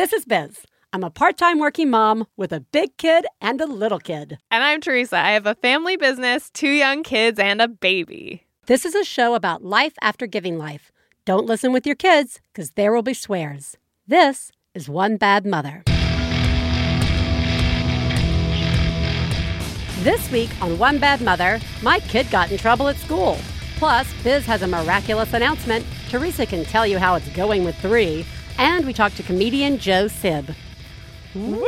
This is Biz. I'm a part time working mom with a big kid and a little kid. And I'm Theresa. I have a family business, two young kids, and a baby. This is a show about life after giving life. Don't listen with your kids, because there will be swears. This is One Bad Mother. This week on One Bad Mother, my kid got in trouble at school. Plus, Biz has a miraculous announcement. Theresa can tell you how it's going with three. And we talked to comedian Joe Sib. Woo!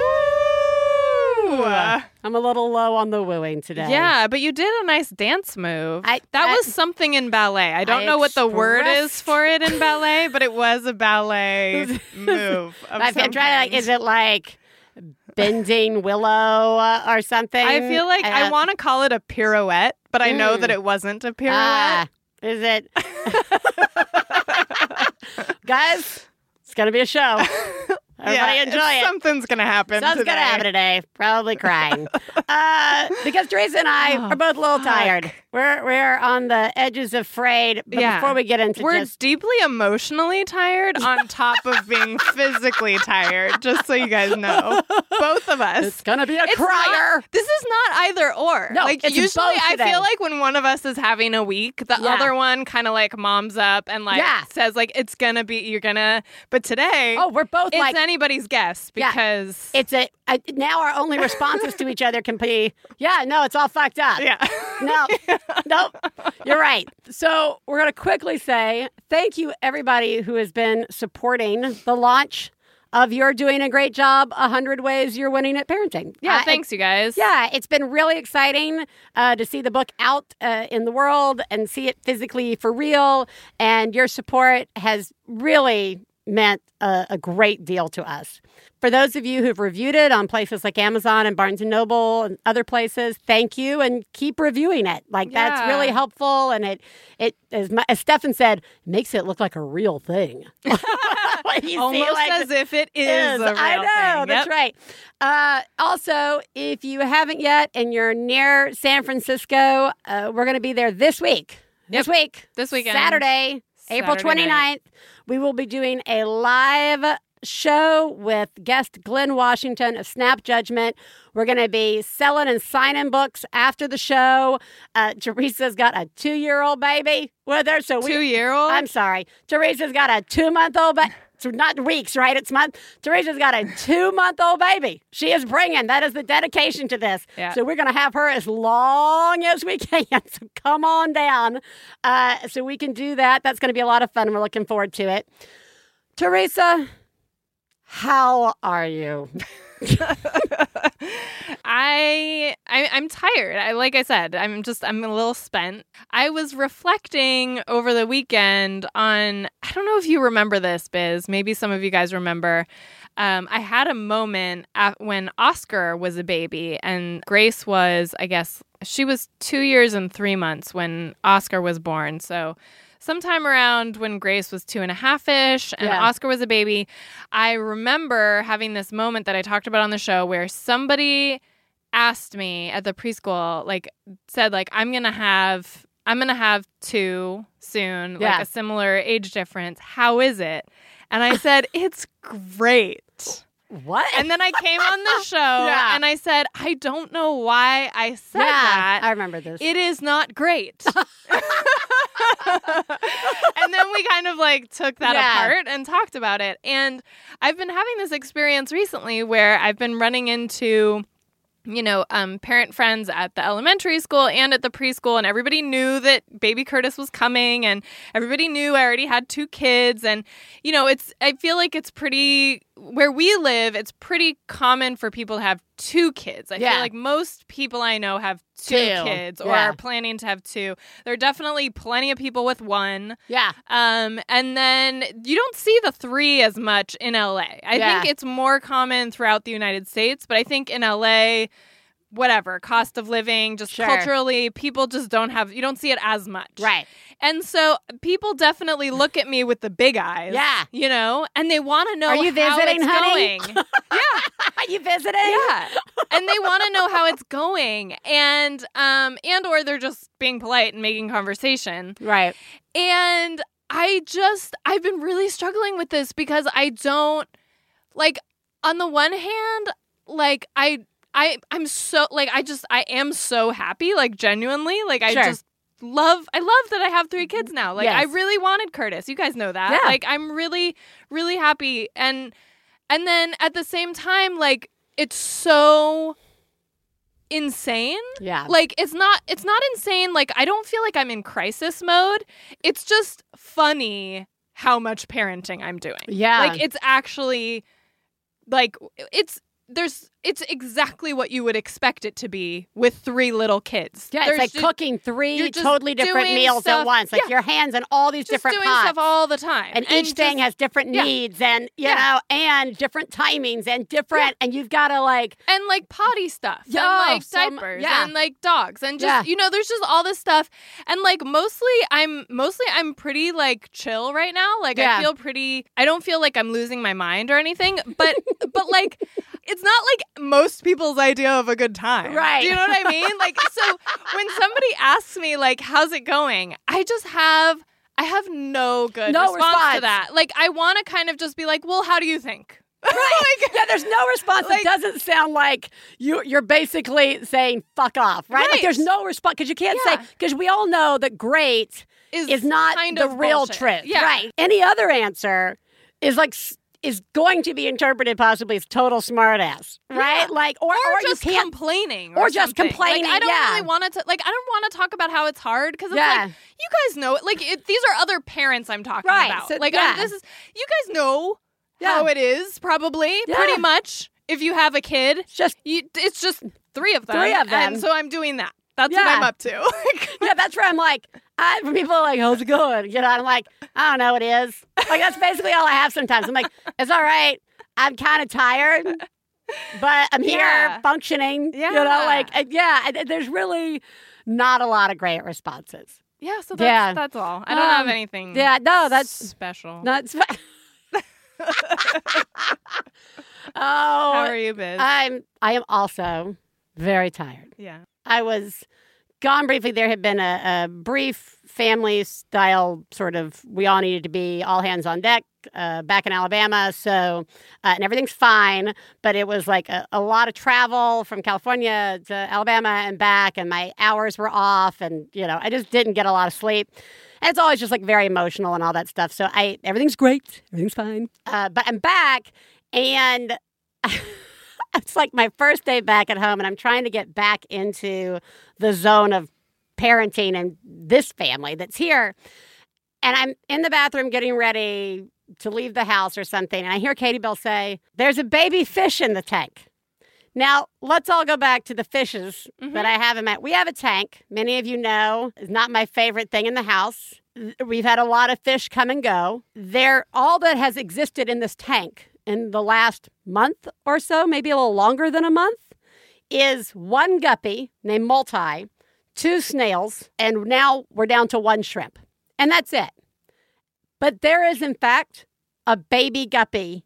I'm a little low on the wooing today. Yeah, but you did a nice dance move. I- that I- was something in ballet. I don't I know what the word is for it in ballet, but it was a ballet move. I'm trying to like, is it like bending willow uh, or something? I feel like I Uh, want to call it a pirouette, but I know Mm. that it wasn't a Ah, pirouette. is it? Guys, it's to be a show. Everybody Yeah, enjoy it. Something's gonna happen. Something's today. to happen today. Probably crying. uh, because Theresa and I Oh, are both a little fuck. tired. We're, we're on the edges of frayed. But Yeah. before we get into We're just. deeply emotionally tired on top of being physically tired, just so you guys know. Both of us. It's going to be a It's crier. Not, this is not either or. No, like it's usually both I today. feel like when one of us is having a week, the Yeah. other one kind of like moms up and like Yeah. says like it's gonna be you're gonna. But today, oh, we're both it's like. anybody's guess Yeah. because it's a, I, now our only responses to each other can be, yeah, no, it's all fucked up. yeah. No, nope. You're right. So we're going to quickly say thank you, everybody who has been supporting the launch of You're Doing a Great Job 100 Ways You're Winning at Parenting. yeah, Uh, thanks you guys. yeah, it's been really exciting uh, to see the book out uh, in the world and see it physically for real. And your support has really meant a, a great deal to us. For those of you who've reviewed it on places like Amazon and Barnes and Noble and other places, thank you and keep reviewing it. Like that's really helpful, and it it as, my, as Stefan said, makes it look like a real thing. You see, Almost like, as if it is, is. a real I know, that's Yep. right. Uh, also, if you haven't yet and you're near San Francisco, uh, we're going to be there this week. This week. This weekend. Saturday, April Saturday 29th. night. We will be doing a live show with guest Glynn Washington of Snap Judgment. We're going to be selling and signing books after the show. Uh, Theresa's got a two year old baby with her. So we, Two year old. I'm sorry. Theresa's got a two month old baby. So not weeks, right? It's month. Theresa's got a two month old baby. She is bringing. That is the dedication to this. Yeah. So we're going to have her as long as we can. So come on down. Uh, so we can do that. That's going to be a lot of fun. We're looking forward to it. Theresa, how are you? I, I I'm tired. I like I said, I'm just I'm a little spent. I was reflecting over the weekend on I don't know if you remember this, Biz. Maybe some of you guys remember. Um, I had a moment when Oscar was a baby and Grace was, I guess, she was two years and three months when Oscar was born. So sometime around when Grace was two and a half ish and Yeah. Oscar was a baby, I remember having this moment that I talked about on the show where somebody asked me at the preschool, like, said, like, I'm gonna have I'm gonna have two soon, Yeah. like a similar age difference. How is it? And I said, It's great. What? And then I came on the show Yeah. and I said, I don't know why I said yeah, that. I remember this. It is not great. and then we kind of like took that Yeah. apart and talked about it. And I've been having this experience recently where I've been running into you know, um, parent friends at the elementary school and at the preschool, and everybody knew that baby Curtis was coming, and everybody knew I already had two kids, and you know, it's I feel like it's pretty where we live, it's pretty common for people to have two kids. I Yeah. feel like most people I know have two, Two. kids or Yeah. are planning to have two. There are definitely plenty of people with one. yeah. Um, and then you don't see the three as much in LA. I Yeah. think it's more common throughout the United States, but I think in LA, whatever, cost of living, just Sure. culturally, people just don't have, you don't see it as much. Right. And so people definitely look at me with the big eyes. Yeah. You know, and they want to know Are you how visiting, it's honey? going. yeah. Are you visiting? Yeah. and they want to know how it's going. And um and or they're just being polite and making conversation. Right. And I just I've been really struggling with this because I don't like on the one hand, like I I I'm so like I just I am so happy, like genuinely. Like I Sure. just love I love that I have three kids now. Like I really wanted Curtis. You guys know that. Yeah. Like I'm really, really happy. And and then at the same time, like it's so insane Yeah. like it's not it's not insane like i don't feel like i'm in crisis mode it's just funny how much parenting i'm doing yeah. like it's actually like it's there's it's exactly what you would expect it to be with three little kids yeah, There's it's like ju- cooking three totally different meals stuff- at once. Like yeah. your hands in all these just different doing pots. stuff all the time and each thing has different yeah. needs and you Yeah. know and different timings and different and you've got to like and like potty stuff Yeah, and like some- diapers yeah. and like dogs and just you know there's just all this stuff and like mostly i'm mostly i'm pretty like chill right now like i feel pretty i don't feel like i'm losing my mind or anything but but like it's not like most people's idea of a good time Right. do you know what i mean like so when somebody asks me like how's it going i just have I have no good No response, response. to that. Like, I want to kind of just be like, well, how do you think? right yeah there's no response like- it doesn't sound like you you're basically saying fuck off right, like there's no response because you can't Yeah. say because we all know that great Is, is not kind the of real bullshit. truth Yeah. right any other answer is like is going to be interpreted possibly as total smartass right Yeah. like or, or, or, just you complaining, or just something. complaining, Like, I don't yeah. really want to. Like, I don't want to talk about how it's hard because it's Yeah. like you guys know it. Like, it, these are other parents I'm talking Right, about. so- like, yeah. I'm, this is you guys know Yeah. how it is probably Yeah. pretty much. If you have a kid, it's just you, it's just three of them. Three of them. and so I'm doing that. That's what I'm up to. yeah, that's where I'm like, I, people are like, how's it going? You know, I'm like, I don't know, it is. Like, that's basically all I have sometimes. I'm like, it's all right. I'm kind of tired, but I'm here Yeah. functioning. Yeah. You know, like, yeah, there's really not a lot of great responses. yeah, so that's Yeah. that's all. I don't have Um, anything. Yeah, no, that's special. not. sp- How oh, are you, Biz? I'm. I am also very tired. yeah. I was gone briefly. There had been a, a brief family style sort of, we all needed to be all hands on deck uh, back in Alabama. So, uh, and everything's fine, but it was like a, a lot of travel from California to Alabama and back, and my hours were off, and, you know, I just didn't get a lot of sleep. And it's always just like very emotional and all that stuff. So I everything's great, everything's fine. Uh, but I'm back, and it's like my first day back at home, and I'm trying to get back into the zone of parenting and this family that's here. And I'm in the bathroom getting ready to leave the house or something, and I hear Katie Bell say, "There's a baby fish in the tank." Now, let's all go back to the fishes mm-hmm. that I have in my. We have a tank. Many of you know is not my favorite thing in the house. We've had a lot of fish come and go. They're all that has existed in this tank in the last month or so, maybe a little longer than a month, is one guppy named Multi, two snails, and now we're down to one shrimp. And that's it. But there is, in fact, a baby guppy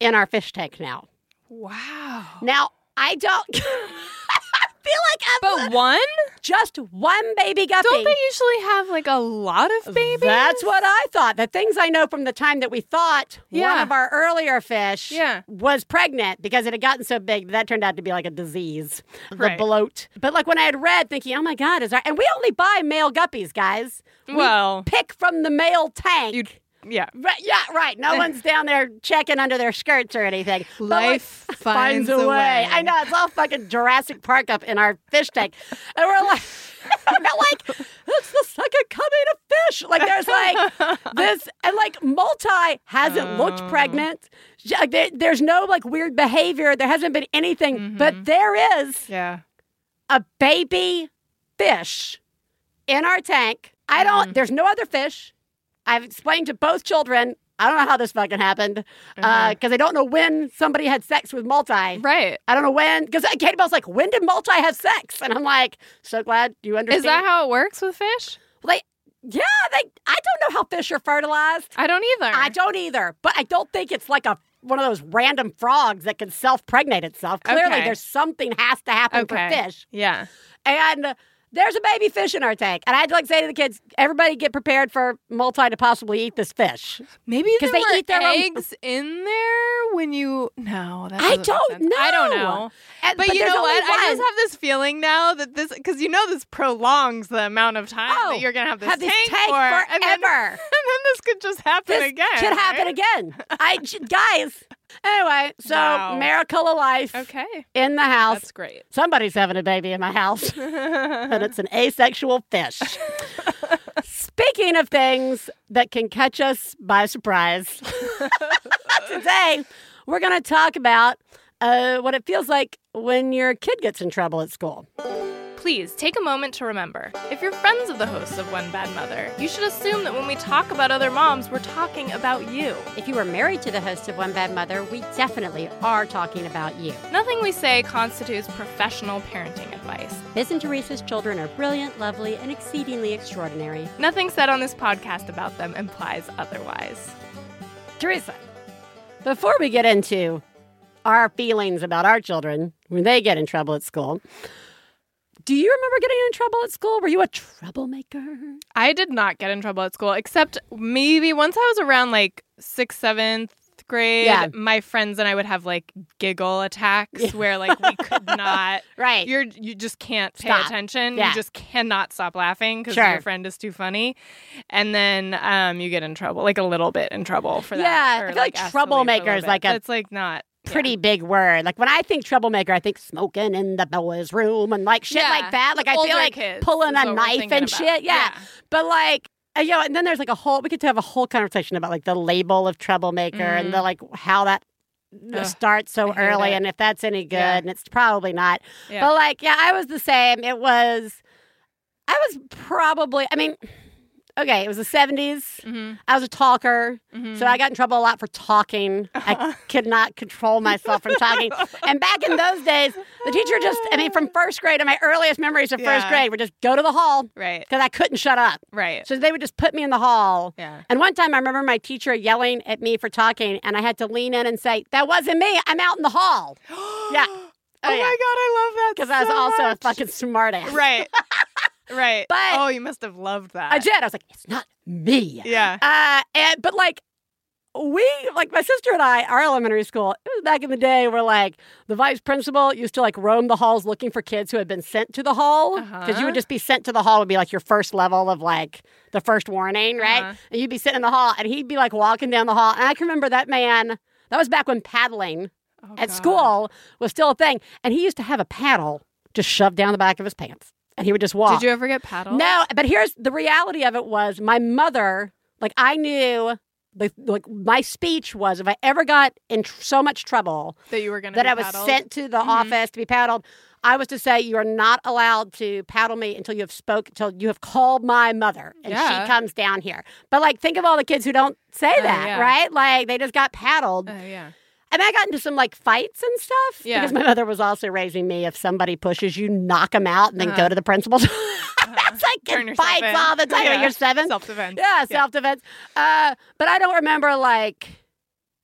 in our fish tank now. Wow. Now, I don't feel like I'm But one? just one baby guppy. Don't they usually have like a lot of babies? That's what I thought. The things I know from the time that we thought one of our earlier fish Yeah. was pregnant because it had gotten so big that turned out to be like a disease, the Right. bloat. But like when I had read, thinking, oh my God, is our and we only buy male guppies, guys. We Well, pick from the male tank. Yeah. Right, yeah, right. No one's down there checking under their skirts or anything. Life finds a way. I know it's all fucking Jurassic Park up in our fish tank, and we're like, we're like, it's the second coming of fish. Like there's like this, and like multi hasn't looked Oh. pregnant. J- like, there- There's no like weird behavior. There hasn't been anything, but there is Yeah. a baby fish in our tank. I don't, Mm. there's no other fish. I've explained to both children. I don't know how this fucking happened because Mhm. I don't know when somebody had sex with multi. Right. I don't know when because Katie Bell's like, when did multi have sex? And I'm like, so glad you understand. Is that how it works with fish? Like, yeah, they. I don't know how fish are fertilized. I don't either. I don't either, but I don't think it's like a one of those random frogs that can self pregnate itself. Clearly, Okay. there's something has to happen Okay. for fish. Yeah. And there's a baby fish in our tank. And I had to like say to the kids, everybody get prepared for multi to possibly eat this fish. Maybe because they eat their own- eggs in there when you. No, that I don't sense. I don't know. know. And- But, you know what? I just have this feeling now that this because you know this prolongs the amount of time Oh, that you're gonna have this have this tank, tank for, and then, forever. and then this could just happen This again. could happen again. I guys. Anyway, so Wow. miracle of life Okay, in the house. that's great. Somebody's having a baby in my house, and it's an asexual fish. Speaking of things that can catch us by surprise, today we're going to talk about uh, what it feels like when your kid gets in trouble at school. Please take a moment to remember if you're friends of the hosts of One Bad Mother, you should assume that when we talk about other moms, we're talking about you. If you are married to the host of One Bad Mother, we definitely are talking about you. Nothing we say constitutes professional parenting advice. Biz and Theresa's children are brilliant, lovely, and exceedingly extraordinary. Nothing said on this podcast about them implies otherwise. Theresa, before we get into our feelings about our children when they get in trouble at school, do you remember getting in trouble at school? Were you a troublemaker? I did not get in trouble at school, except maybe once I was around like sixth, seventh grade, Yeah. my friends and I would have like giggle attacks where like we could not. Right. You're you just can't pay Stop. attention. Yeah. You just cannot stop laughing because Sure. your friend is too funny, and then um you get in trouble, like a little bit in trouble for that. Yeah, or, I feel like asked to leave for a troublemaker little is bit. like a It's like not yeah. Pretty big word. Like when I think troublemaker, I think smoking in the boys' room and like shit Yeah. like that. Like I feel like pulling a knife and shit. Yeah. Yeah. But like, uh, you know, and then there's like a whole, we get to have a whole conversation about like the label of troublemaker and the like how that Mm-hmm. Ugh, starts so early it. and if that's any good. Yeah. And it's probably not. Yeah. But like, yeah, I was the same. It was, I was probably, I mean, okay, it was the 70s. Mhm. I was a talker. Mhm. So I got in trouble a lot for talking. I could not control myself from talking. And back in those days, the teacher just, I mean, from first grade, and my earliest memories of first grade were just go to the hall right, because I couldn't shut up. right, So they would just put me in the hall. yeah. And one time I remember my teacher yelling at me for talking, and I had to lean in and say, That wasn't me. I'm out in the hall. Yeah. Oh, yeah. my god, I love that. Because I was also much. a fucking smart ass. right, right. But- oh, you must have loved that. I did. I was like, It's not me. Yeah. Uh, and but like we like my sister and I, our elementary school, it was back in the day where like the vice principal used to like roam the halls looking for kids who had been sent to the hall because you Uh-huh. would just be sent to the hall would be like your first level of like the first warning, right? Uh-huh. And you'd be sitting in the hall and he'd be like walking down the hall, and I can remember that man. That was back when paddling Oh, at God. school was still a thing, and he used to have a paddle just shoved down the back of his pants, and he would just walk. Did you ever get paddled? No, but here's the reality of it was my mother, like I knew the like my speech was if I ever got in tr- so much trouble That you were going to that I was paddled? sent to the Mhm. office to be paddled, I was to say you are not allowed to paddle me until you have spoke until you have called my mother and Yeah. she comes down here. But like think of all the kids who don't say Oh, that, yeah. right? Like they just got paddled. Oh, yeah. And I got into some like fights and stuff Yeah. because my mother was also raising me. If somebody pushes you, knock them out and then Uh-huh. go to the principal. That's like Turn in fights in. all the time. Yeah. You're seven. Self defense. yeah, self defense. Uh, but I don't remember like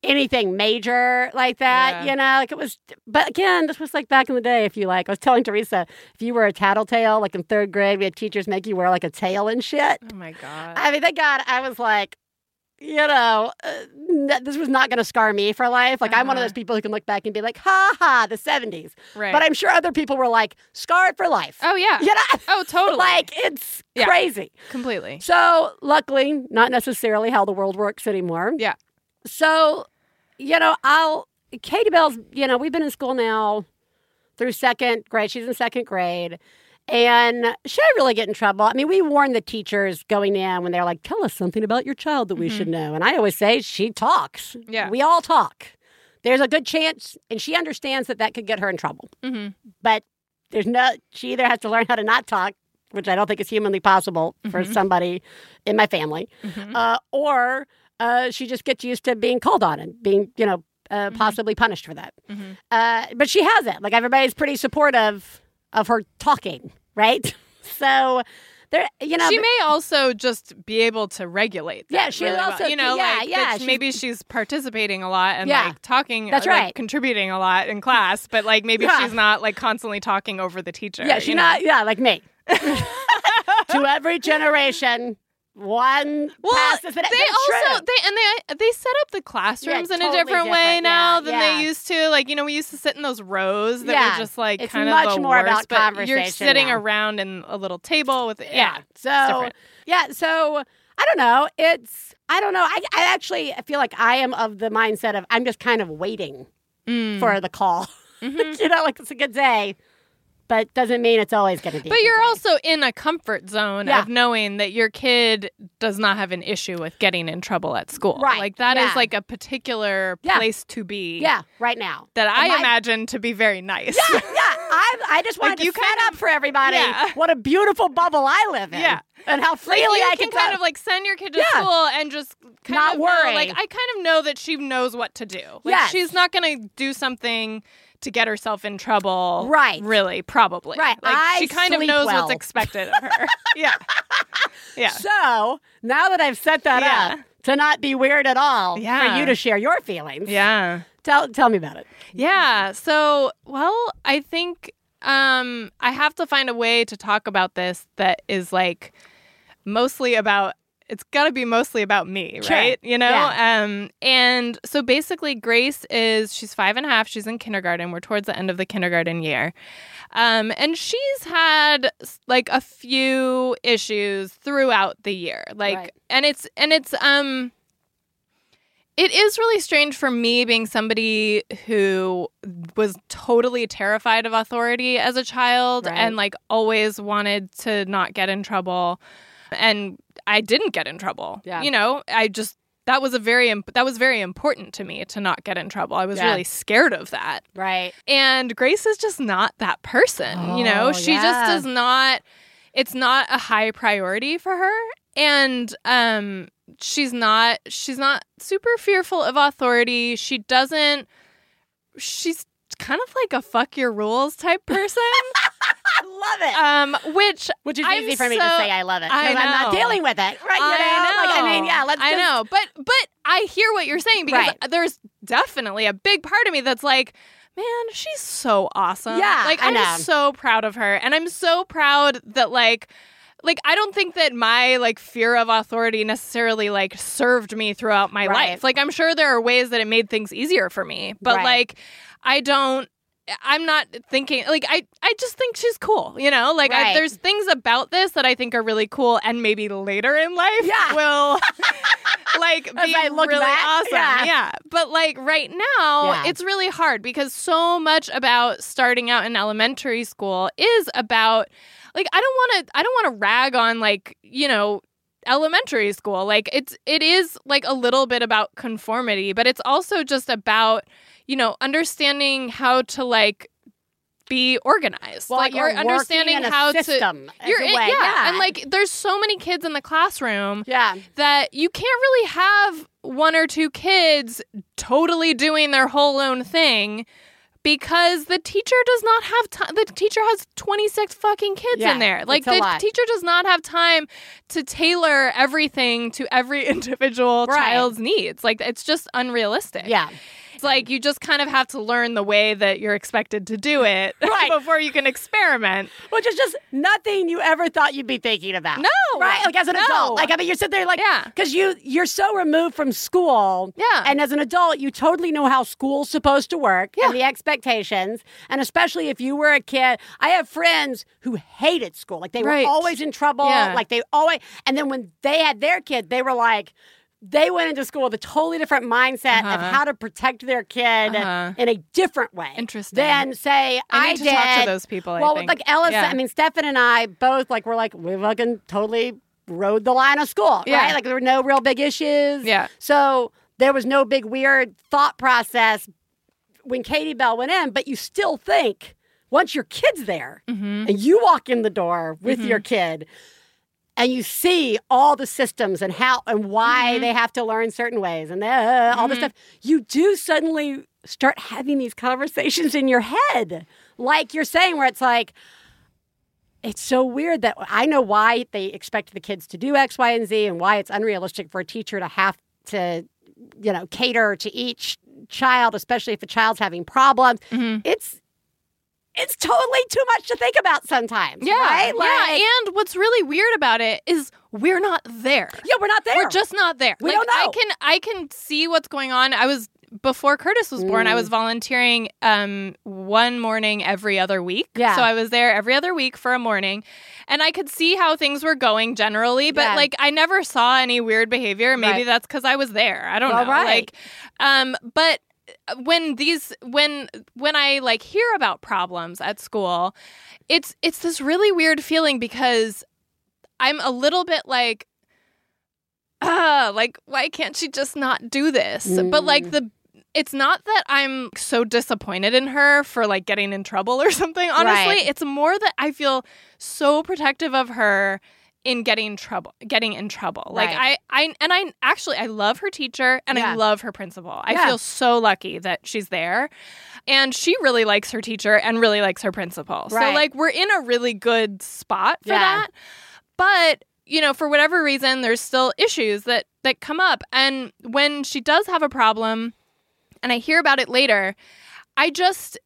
anything major like that. Yeah. You know, like it was. But again, this was like back in the day. If you like, I was telling Theresa, if you were a tattletale, like in third grade, we had teachers make you wear like a tail and shit. Oh my god. I mean, thank God I was like, you know, uh, this was not going to scar me for life. Like, I'm one of Uh-huh. those people who can look back and be like, ha ha, the 70s. right. But I'm sure other people were like, scarred for life. oh yeah. You know? Oh totally. like, it's Yeah. crazy. completely. So, luckily, not necessarily how the world works anymore. Yeah. So, you know, I'll, Katie Bell's, you know, we've been in school now through second grade. She's in second grade. And should didn't really get in trouble. I mean, we warn the teachers going in when they're like, tell us something about your child that we should know. And I always say, she talks. Mm-hmm. Yeah. We all talk. There's a good chance, and she understands that that could get her in trouble. hmm But there's no, she either has to learn how to not talk, which I don't think is humanly possible for Mm-hmm. somebody in my family, uh, or uh, she just gets used to being called on and being, you know, uh, Mm-hmm. possibly punished for that. Uh, but she has it. Like everybody's pretty supportive of her talking, right? so there, you know, she may also just be able to regulate. That Yeah, she really well. also- you know, yeah, like, yeah, she's- maybe she's participating a lot and Yeah. like talking. That's right. contributing a lot in class, but like maybe Yeah. she's not like constantly talking over the teacher. yeah, you she's know? not, yeah, like me. to every generation, one Well, they also true. they and they they set up the classrooms in a totally different, way now yeah, than yeah. they used to. Like you know, we used to sit in those rows that Yeah, were just like it's kind much of the more about worst, but You're sitting now. around in a little table with yeah. yeah. So different. yeah, so I don't know. It's I don't know. I I actually feel like I am of the mindset of I'm just kind of waiting Mm. for the call. Mhm. you know, like it's a good day, but doesn't mean it's always going to be. But you're also in a comfort zone Yeah. of knowing that your kid does not have an issue with getting in trouble at school. Right, Like that is yeah. like a particular Yeah. place to be. yeah right now. That And I my- imagine to be very nice. Yeah, yeah. I I just wanted Like, to you set kind up for everybody Yeah. what a beautiful bubble I live in. Yeah. and how Like freely you I can can kind of like send your kid to school and just kind Not of know, worry. like I kind of know that she knows what to do. Like Yes. she's not going to do something to get herself in trouble. Right. Really, probably. Right. Like I she kind of knows well. what's expected of her. yeah. Yeah. So now that I've set that Yeah. up to not be weird at all Yeah. for you to share your feelings, Yeah. tell tell me about it. Yeah. So, well, I think um I have to find a way to talk about this that is like mostly about it's got to be mostly about me, Sure. right? You know? Yeah. Um and so basically Grace is she's five and a half, she's in kindergarten. We're towards the end of the kindergarten year. Um and she's had like a few issues throughout the year. Like Right. and it's and it's um it is really strange for me being somebody who was totally terrified of authority as a child Right. and like always wanted to not get in trouble and I didn't get in trouble. Yeah. You know, I just that was a very imp- that was very important to me to not get in trouble. I was Yeah. really scared of that. Right. And Grace is just not that person, you know? Oh, She just does not it's not a high priority for her and um she's not she's not super fearful of authority. She doesn't she's kind of like a fuck your rules type person. I love it. um which Which is I'm easy for me to say I love it. I I'm not dealing with it. Right. You know? I know. Like, I mean, yeah, let's I just- know. But but I hear what you're saying because Right. there's definitely a big part of me that's like, man, she's so awesome. Yeah, Like I I'm know. so proud of her. And I'm so proud that like like I don't think that my like fear of authority necessarily like served me throughout my Right. life. Like I'm sure there are ways that it made things easier for me. But Right. like I don't I'm not thinking like I I just think she's cool, you know? Like I, there's things about this that I think are really cool and maybe later in life Yeah. will like be really back, awesome. yeah. But like right now, Yeah. it's really hard because so much about starting out in elementary school is about like I don't want to I don't want to rag on like, you know, elementary school. Like it's it is like a little bit about conformity, but it's also just about, you know, understanding how to like be organized. Well, like you're understanding in a how system to you're a in- way. yeah. and like there's so many kids in the classroom yeah. that you can't really have one or two kids totally doing their whole own thing because the teacher does not have time. The teacher has 26 fucking kids Yeah, in there. Like the lot. teacher does not have time to tailor everything to every individual Right. child's needs. Like it's just unrealistic. Yeah. It's like you just kind of have to learn the way that you're expected to do it Right. before you can experiment. Which is just nothing you ever thought you'd be thinking about. No. Right? Like as an No. adult. Like I mean you're sitting there like Yeah. because you you're so removed from school. Yeah. And as an adult, you totally know how school's supposed to work Yeah. and the expectations. And especially if you were a kid, I have friends who hated school. Like they Right. were always in trouble. Yeah. Like they always and then when they had their kid, they were like they went into school with a totally different mindset of Uh-huh. how to protect their kid Uh-huh. in a different way. Interesting. Than say I I, need to did. talk to those people. I Well, like Ellis, Yeah. I mean, Stefan and I both like we're like we fucking totally rode the line of school, Yeah. right? Like there were no real big issues. Yeah. So there was no big weird thought process when Katie Bell went in, but you still think once your kid's there Mhm. and you walk in the door with Mhm. your kid and you see all the systems and how and why Mhm. they have to learn certain ways and uh, all this Mhm. stuff, you do suddenly start having these conversations in your head, like you're saying, where it's like. It's so weird that I know why they expect the kids to do X, Y, and Z, and why it's unrealistic for a teacher to have to, you know, cater to each child, especially if a child's having problems. Mhm. It's it's totally too much to think about sometimes. Yeah. Right? yeah. And what's really weird about it is we're not there. yeah, we're not there. We're just not there. We like, don't know. I can I can see what's going on. I was before Curtis was born, I Mm. was volunteering um one morning every other week. Yeah. So I was there every other week for a morning and I could see how things were going generally, but Yeah. like I never saw any weird behavior. Maybe Right. that's cuz I was there. I don't Well, know. right. Like um but when these when when I like hear about problems at school, it's it's this really weird feeling because I'm a little bit like ah, like why can't she just not do this? But like Mm. the it's not that I'm so disappointed in her for like getting in trouble or something. Honestly, Right. it's more that I feel so protective of her in getting trouble getting in trouble. Like I I and I actually I love her teacher and I love her principal. I Yeah. feel so lucky that she's there. And she really likes her teacher and really likes her principal. So like we're in a really good spot for Yeah. that. But you know, for whatever reason, there's still issues that that come up. And when she does have a problem, and I hear about it later, I just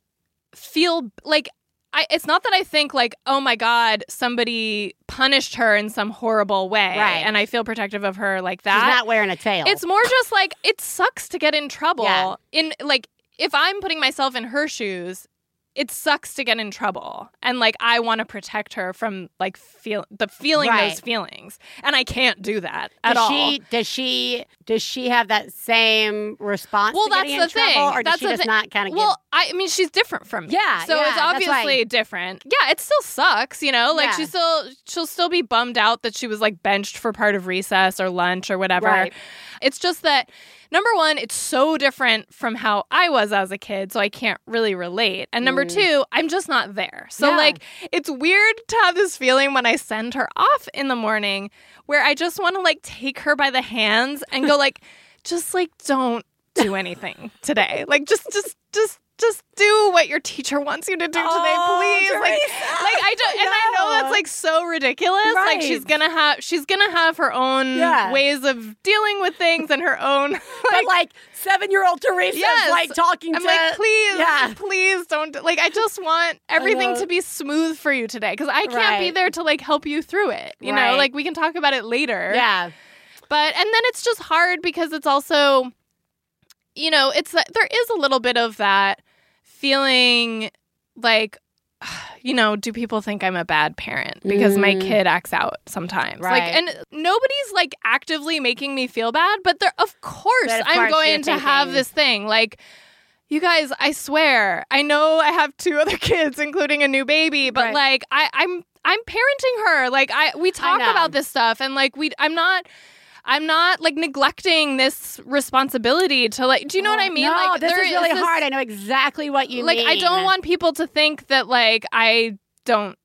feel like I. It's not that I think like, oh my god, somebody punished her in some horrible way, Right. and I feel protective of her like that. She's not wearing a tail. It's more just like it sucks to get in trouble. Yeah. In like if I'm putting myself in her shoes, it sucks to get in trouble. And like I want to protect her from like feel the feeling Right. those feelings. And I can't do that at does all. she does she does she have that same response Well, that's the trouble, thing. or does That's she the just not kind of well, I, I mean, she's different from me. Yeah, So yeah, it's obviously different. Yeah, it still sucks, you know. Like Yeah. she still she'll still be bummed out that she was like benched for part of recess or lunch or whatever. Right. It's just that number one, it's so different from how I was as a kid, so I can't really relate. And number Mm. two, I'm just not there. So Yeah. like it's weird to have this feeling when I send her off in the morning where I just want to like take her by the hands and go like just like don't do anything today. Like just just just just do what your teacher wants you to do today, Oh, please. Like Theresa. like I don't and I know that's like so ridiculous. Right. Like she's gonna have she's gonna have her own Yeah. ways of dealing with things and her own but like seven year old Theresa Yes. is like talking to me. I'm to like, please, yeah. please don't. Like, I just want everything to be smooth for you today because I can't be there to like help you through it. You Right. know, like we can talk about it later. yeah But and then it's just hard because it's also, you know, it's that there is a little bit of that feeling like. You know, do people think I'm a bad parent because my Mm. kid acts out sometimes? Right. Like, and nobody's like actively making me feel bad, but there, of course, of I'm going to have this thing. Like, you guys, I swear, I know I have two other kids, including a new baby, but Right. like, I, I'm I'm parenting her. Like, I we talk about this stuff, and like, we, I'm not. I'm not like neglecting this responsibility to like. Do you know what I mean? No, like this is really this- hard. I know exactly what you like mean. I don't want people to think that like I don't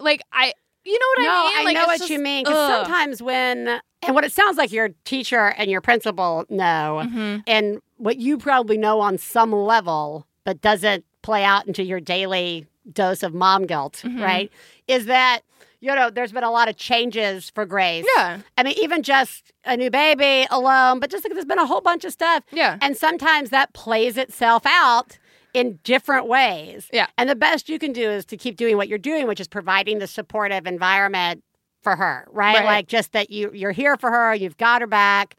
like I. You know what no, I mean? Like, I know what just- you mean. Because sometimes when, and what it sounds like your teacher and your principal know, Mhm. and what you probably know on some level, but doesn't play out into your daily dose of mom guilt, Mhm. right? Is that, you know, there's been a lot of changes for Grace. Yeah, I mean, even just a new baby alone, but just like there's been a whole bunch of stuff. yeah, And sometimes that plays itself out in different ways. Yeah. And the best you can do is to keep doing what you're doing, which is providing the supportive environment for her, right? Right. Like just that you you're here for her, you've got her back,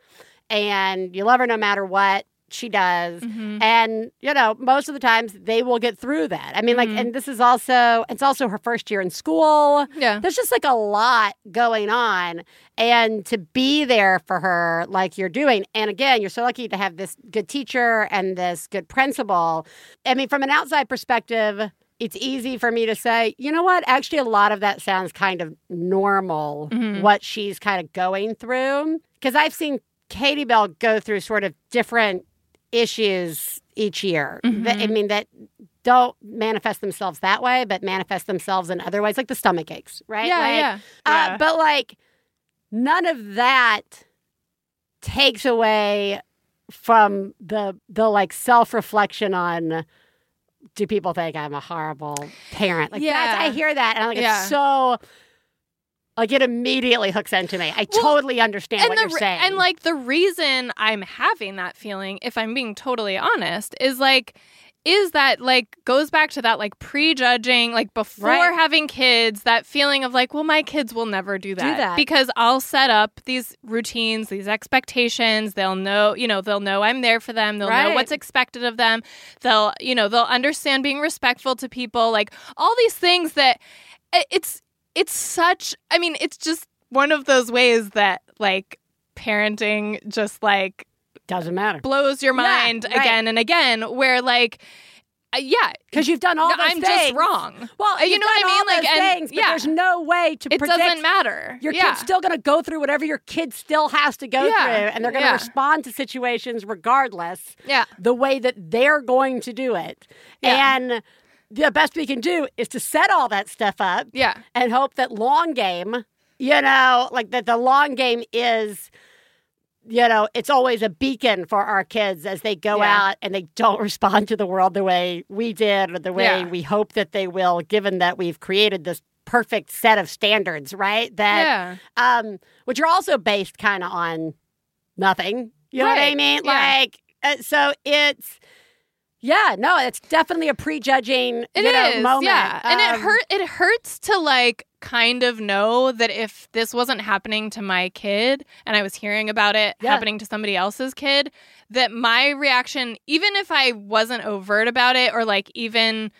and you love her no matter what she does. Mhm. And you know, most of the times they will get through that. I mean, like, Mhm. and this is also it's also her first year in school. yeah. There's just like a lot going on. And to be there for her like you're doing. And again, you're so lucky to have this good teacher and this good principal. I mean, from an outside perspective, it's easy for me to say, you know what? Actually, a lot of that sounds kind of normal, Mhm. what she's kind of going through. Because I've seen Katie Bell go through sort of different issues each year. That- I mean, that don't manifest themselves that way, but manifest themselves in other ways, like the stomach aches, right? Yeah, Like, yeah, uh, yeah. but like, none of that takes away from the the like self reflection on. Do people think I'm a horrible parent? Like, that's, I hear that, and I'm like, Yeah. it's so. Like it immediately hooks into me. I Well, totally understand what the you're saying. and like the reason I'm having that feeling, if I'm being totally honest, is like is that like goes back to that like prejudging like before Right. having kids that feeling of like well my kids will never do that, that. because I'll set up these routines these expectations they'll know you know they'll know I'm there for them they'll know what's expected of them they'll you know they'll understand being respectful to people like all these things that eh, it's it's such I mean it's just one of those ways that like parenting just like Doesn't matter. blows your Yeah, mind right. again and again where like uh, yeah Because you've done all no, those I'm things. just wrong Well, you know what I mean? Like, and- things, but yeah. there's no way to it predict. doesn't matter Your yeah. kid's still going to go through whatever your kid still has to go Yeah, through, and they're going to yeah. respond to situations regardless yeah the way that they're going to do it. Yeah. And the best we can do is to set all that stuff up yeah and hope that long game, you know, like that the long game is, you know, it's always a beacon for our kids as they go Yeah. out and they don't respond to the world the way we did or the way Yeah. we hope that they will, given that we've created this perfect set of standards, right? That yeah um, which are also based kind of on nothing. You know what I mean? Like, uh, so it's. Yeah, no, it's definitely a prejudging It you know, is, moment. yeah, and it Um, hurt. It hurts to like kind of know that if this wasn't happening to my kid, and I was hearing about it Yeah. happening to somebody else's kid, that my reaction, even if I wasn't overt about it, or like even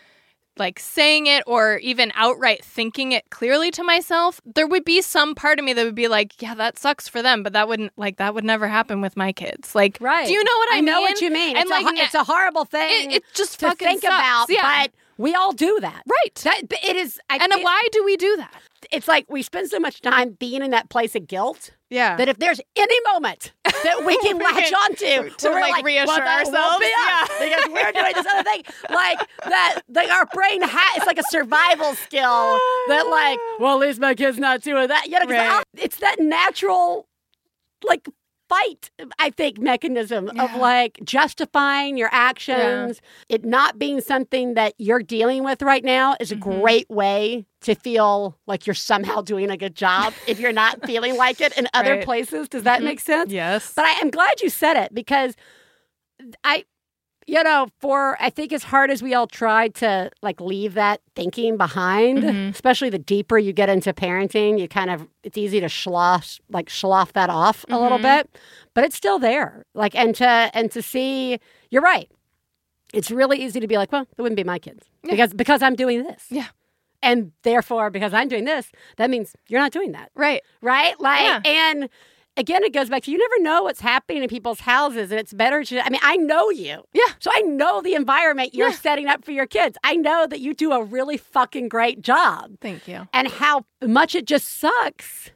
like saying it, or even outright thinking it clearly to myself, there would be some part of me that would be like, "Yeah, that sucks for them," but that wouldn't like that would never happen with my kids. Like, Right. do you know what I, I know what you mean. And it's, like, a, it's a horrible thing it, it just to fucking think sucks. about, yeah. but we all do that. right. That, it is. I and feel- why do we do that? It's like we spend so much time being in that place of guilt Yeah. that if there's any moment that we can We latch onto to, where we're like, reassure well, ourselves, Yeah. because we're doing this other thing, like that, like our brain ha- it's like a survival skill that, like, well, at least my kid's not doing that. You know, Right. It's that natural, like. Fight, I think, mechanism of like justifying your actions, it not being something that you're dealing with right now is a Mhm. great way to feel like you're somehow doing a good job if you're not feeling like it in other Right. places. Does that Mhm. make sense? yes. But I am glad you said it because I, you know, for I think as hard as we all try to like leave that thinking behind, Mhm. especially the deeper you get into parenting, you kind of it's easy to slough like slough that off a little Mhm. bit, but it's still there. Like and to and to see, you're right. It's really easy to be like, well, it wouldn't be my kids Yeah. because because I'm doing this. Yeah. And therefore, because I'm doing this, that means you're not doing that right. right? Like, Yeah. and again, it goes back to you never know what's happening in people's houses, and it's better to. I mean, I know you, Yeah. so I know the environment you're Yeah. setting up for your kids. I know that you do a really fucking great job, Thank you. and how much it just sucks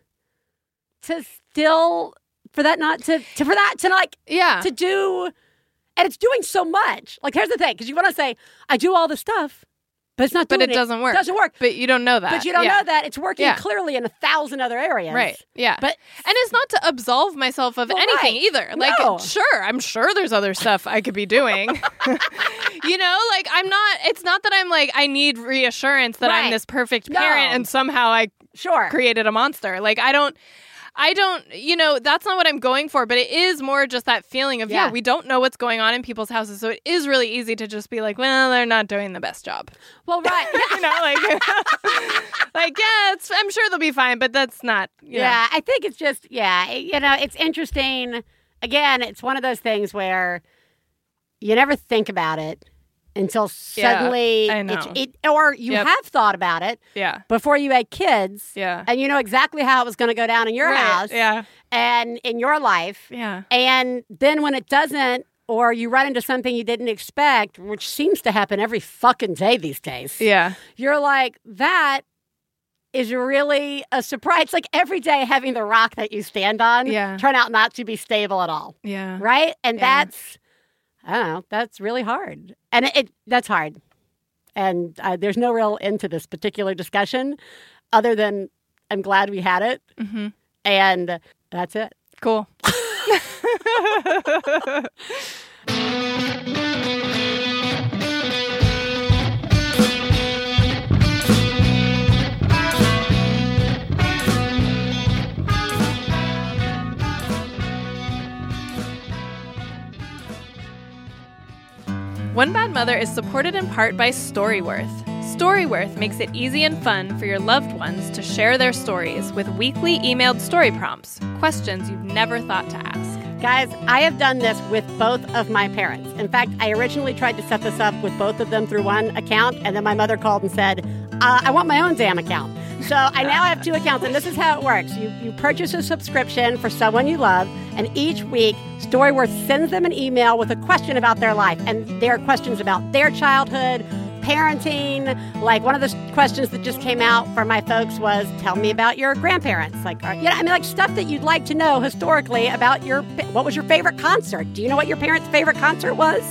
to still for that not to, to for that to like Yeah. to do, and it's doing so much. Like, here's the thing, because you want to say I do all the stuff, but it's not. but doing it doesn't work. It Doesn't work. But you don't know that. But you don't Yeah. know that it's working Yeah. clearly in a thousand other areas. Right. Yeah. But and it's not to absolve myself of Well, anything right. either. Like, No. sure, I'm sure there's other stuff I could be doing. you know, like I'm not. It's not that I'm like I need reassurance that I'm this perfect No. parent and somehow I sure. created a monster. Like I don't. I don't, you know, that's not what I'm going for, but it is more just that feeling of, yeah. Yeah. we don't know what's going on in people's houses. So it is really easy to just be like, well, they're not doing the best job. Well, right. you know, like, like yeah, it's, I'm sure they'll be fine, but that's not, you know. Yeah, I think it's just yeah, you know, it's interesting. Again, it's one of those things where you never think about it until Yeah, suddenly know. it or you Yep. have thought about it Yeah. before you had kids. Yeah. And you know exactly how it was going to go down in your Right, house Yeah. and in your life. Yeah. And then when it doesn't or you run into something you didn't expect, which seems to happen every fucking day these days. Yeah. You're like that is really a surprise. It's like every day having the rock that you stand on Yeah. turn out not to be stable at all, Yeah. right? And Yeah. that's I don't know, that's really hard, and it, it that's hard. And uh, there's no real end to this particular discussion, other than I'm glad we had it, hmm and that's it. Cool. One Bad Mother is supported in part by Storyworth. Storyworth makes it easy and fun for your loved ones to share their stories with weekly emailed story prompts, questions you've never thought to ask. Guys, I have done this with both of my parents. In fact, I originally tried to set this up with both of them through one account, and then my mother called and said, uh, I want my own damn account. So I now have two accounts, and this is how it works. You, you purchase a subscription for someone you love, and each week, Storyworth sends them an email with a question about their life. And there are questions about their childhood, parenting. Like one of the questions that just came out for my folks was, "Tell me about your grandparents." Like, you know, I mean, like stuff that you'd like to know historically about your. What was your favorite concert? Do you know what your parents' favorite concert was?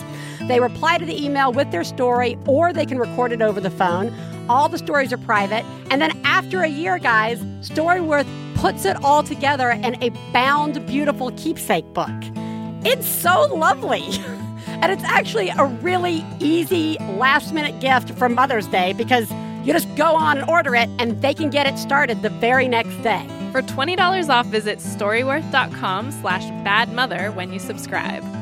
They reply to the email with their story, or they can record it over the phone. All the stories are private. And then after a year, guys, Storyworth puts it all together in a bound, beautiful keepsake book. It's so lovely. and it's actually a really easy last minute gift for Mother's Day because you just go on and order it and they can get it started the very next day. For $20 off, visit storyworth.com slash badmother when you subscribe.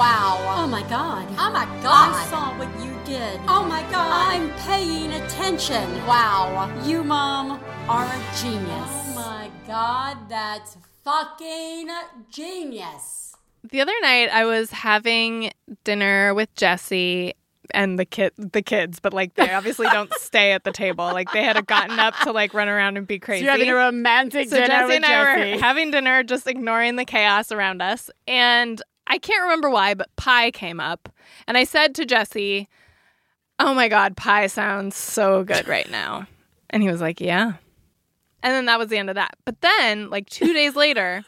Wow. Oh my god. Oh my god. I saw what you did. Oh my god. I'm paying attention. Wow. You, Mom, are a genius. Oh my god, that's fucking genius. The other night I was having dinner with Jesse and the kid the kids, but like they obviously don't stay at the table. Like they had gotten up to like run around and be crazy. So you're having a romantic so dinner Jesse with and I Jesse. were having dinner, just ignoring the chaos around us. And I can't remember why, but pie came up. And I said to Jesse, Oh my God, pie sounds so good right now. And he was like, Yeah. And then that was the end of that. But then, like two days later,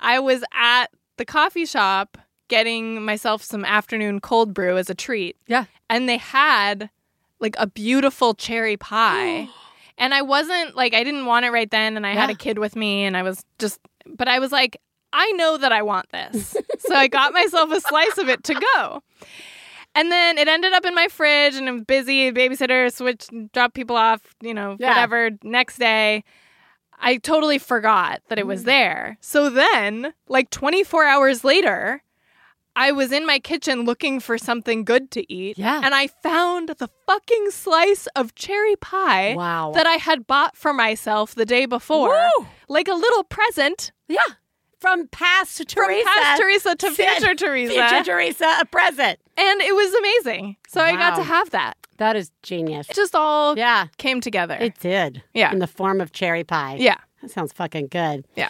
I was at the coffee shop getting myself some afternoon cold brew as a treat. Yeah. And they had like a beautiful cherry pie. and I wasn't like, I didn't want it right then. And I had a kid with me and I was just, but I was like, I know that I want this. so I got myself a slice of it to go. And then it ended up in my fridge and I'm busy, babysitter, switch, drop people off, you know, Yeah. whatever. Next day, I totally forgot that it Mm. was there. So then, like 24 hours later, I was in my kitchen looking for something good to eat. Yeah. And I found the fucking slice of cherry pie Wow. that I had bought for myself the day before. Woo! Like a little present Yeah. From past from Theresa. past Theresa to future Theresa. Future Theresa, a present. And it was amazing. So I got to have that. That is genius. It just all Yeah. came together. It did. Yeah. In the form of cherry pie. yeah. That sounds fucking good. Yeah.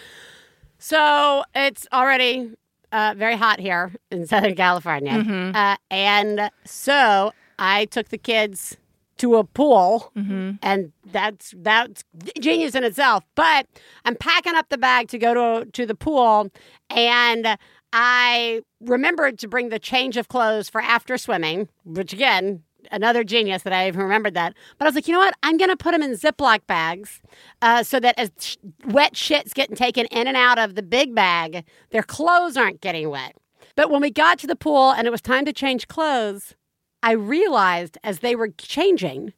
So it's already uh, very hot here in Southern California. Mm-hmm. Uh, and so I took the kids to a pool, Mm-hmm. and that's that's genius in itself. But I'm packing up the bag to go to to the pool, and I remembered to bring the change of clothes for after swimming, which again. Another genius that I even remembered that. But I was like, you know what? I'm going to put them in Ziploc bags uh, so that as sh- wet shit's getting taken in and out of the big bag, their clothes aren't getting wet. But when we got to the pool and it was time to change clothes, I realized as they were changing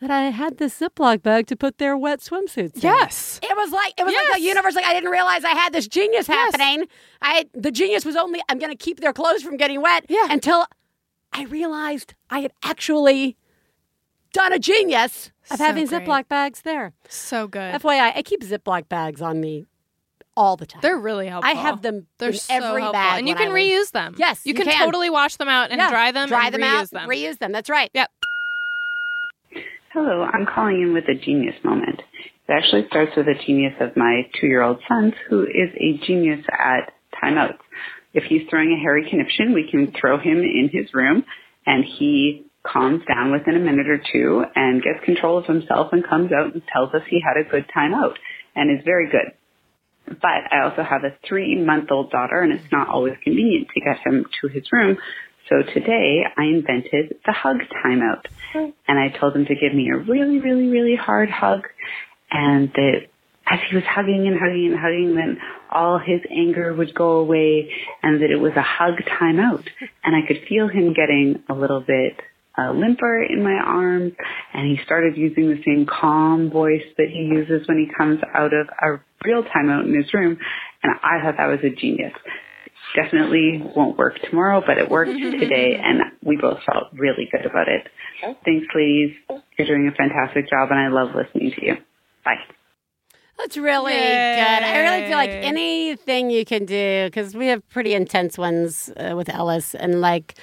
that I had this Ziploc bag to put their wet swimsuits in. Yes. It was like it was like Yes. the universe. Like I didn't realize I had this genius Yes. happening. I the genius was only I'm going to keep their clothes from getting wet. Yeah. Until I realized I had actually done a genius of So having great. Ziploc bags there. So good. FYI, I keep Ziploc bags on me all the time. They're really helpful. I have them They're in so every helpful. bag and you can I leave. reuse them. Yes, you, you can, can. totally wash them out and Yeah. dry them, dry and them reuse out, them. reuse them. That's right. Yep. Hello, I'm calling in with a genius moment. It actually starts with a genius of my two-year-old son, who is a genius at timeouts. If he's throwing a hairy conniption, we can throw him in his room, and he calms down within a minute or two and gets control of himself and comes out and tells us he had a good time out and is very good. But I also have a three month old daughter and it's not always convenient to get him to his room. So today I invented the hug timeout. And I told him to give me a really, really, really hard hug and that as he was hugging and hugging and hugging, then all his anger would go away and that it was a hug timeout. And I could feel him getting a little bit uh, limper in my arms and he started using the same calm voice that he uses when he comes out of a real time out in his room. And I thought that was a genius definitely won't work tomorrow, but it worked today, and we both felt really good about it. Thanks, ladies. You're doing a fantastic job, and I love listening to you. Bye. That's really good. I really feel like anything you can do because we have pretty intense ones uh, with Ellis, and like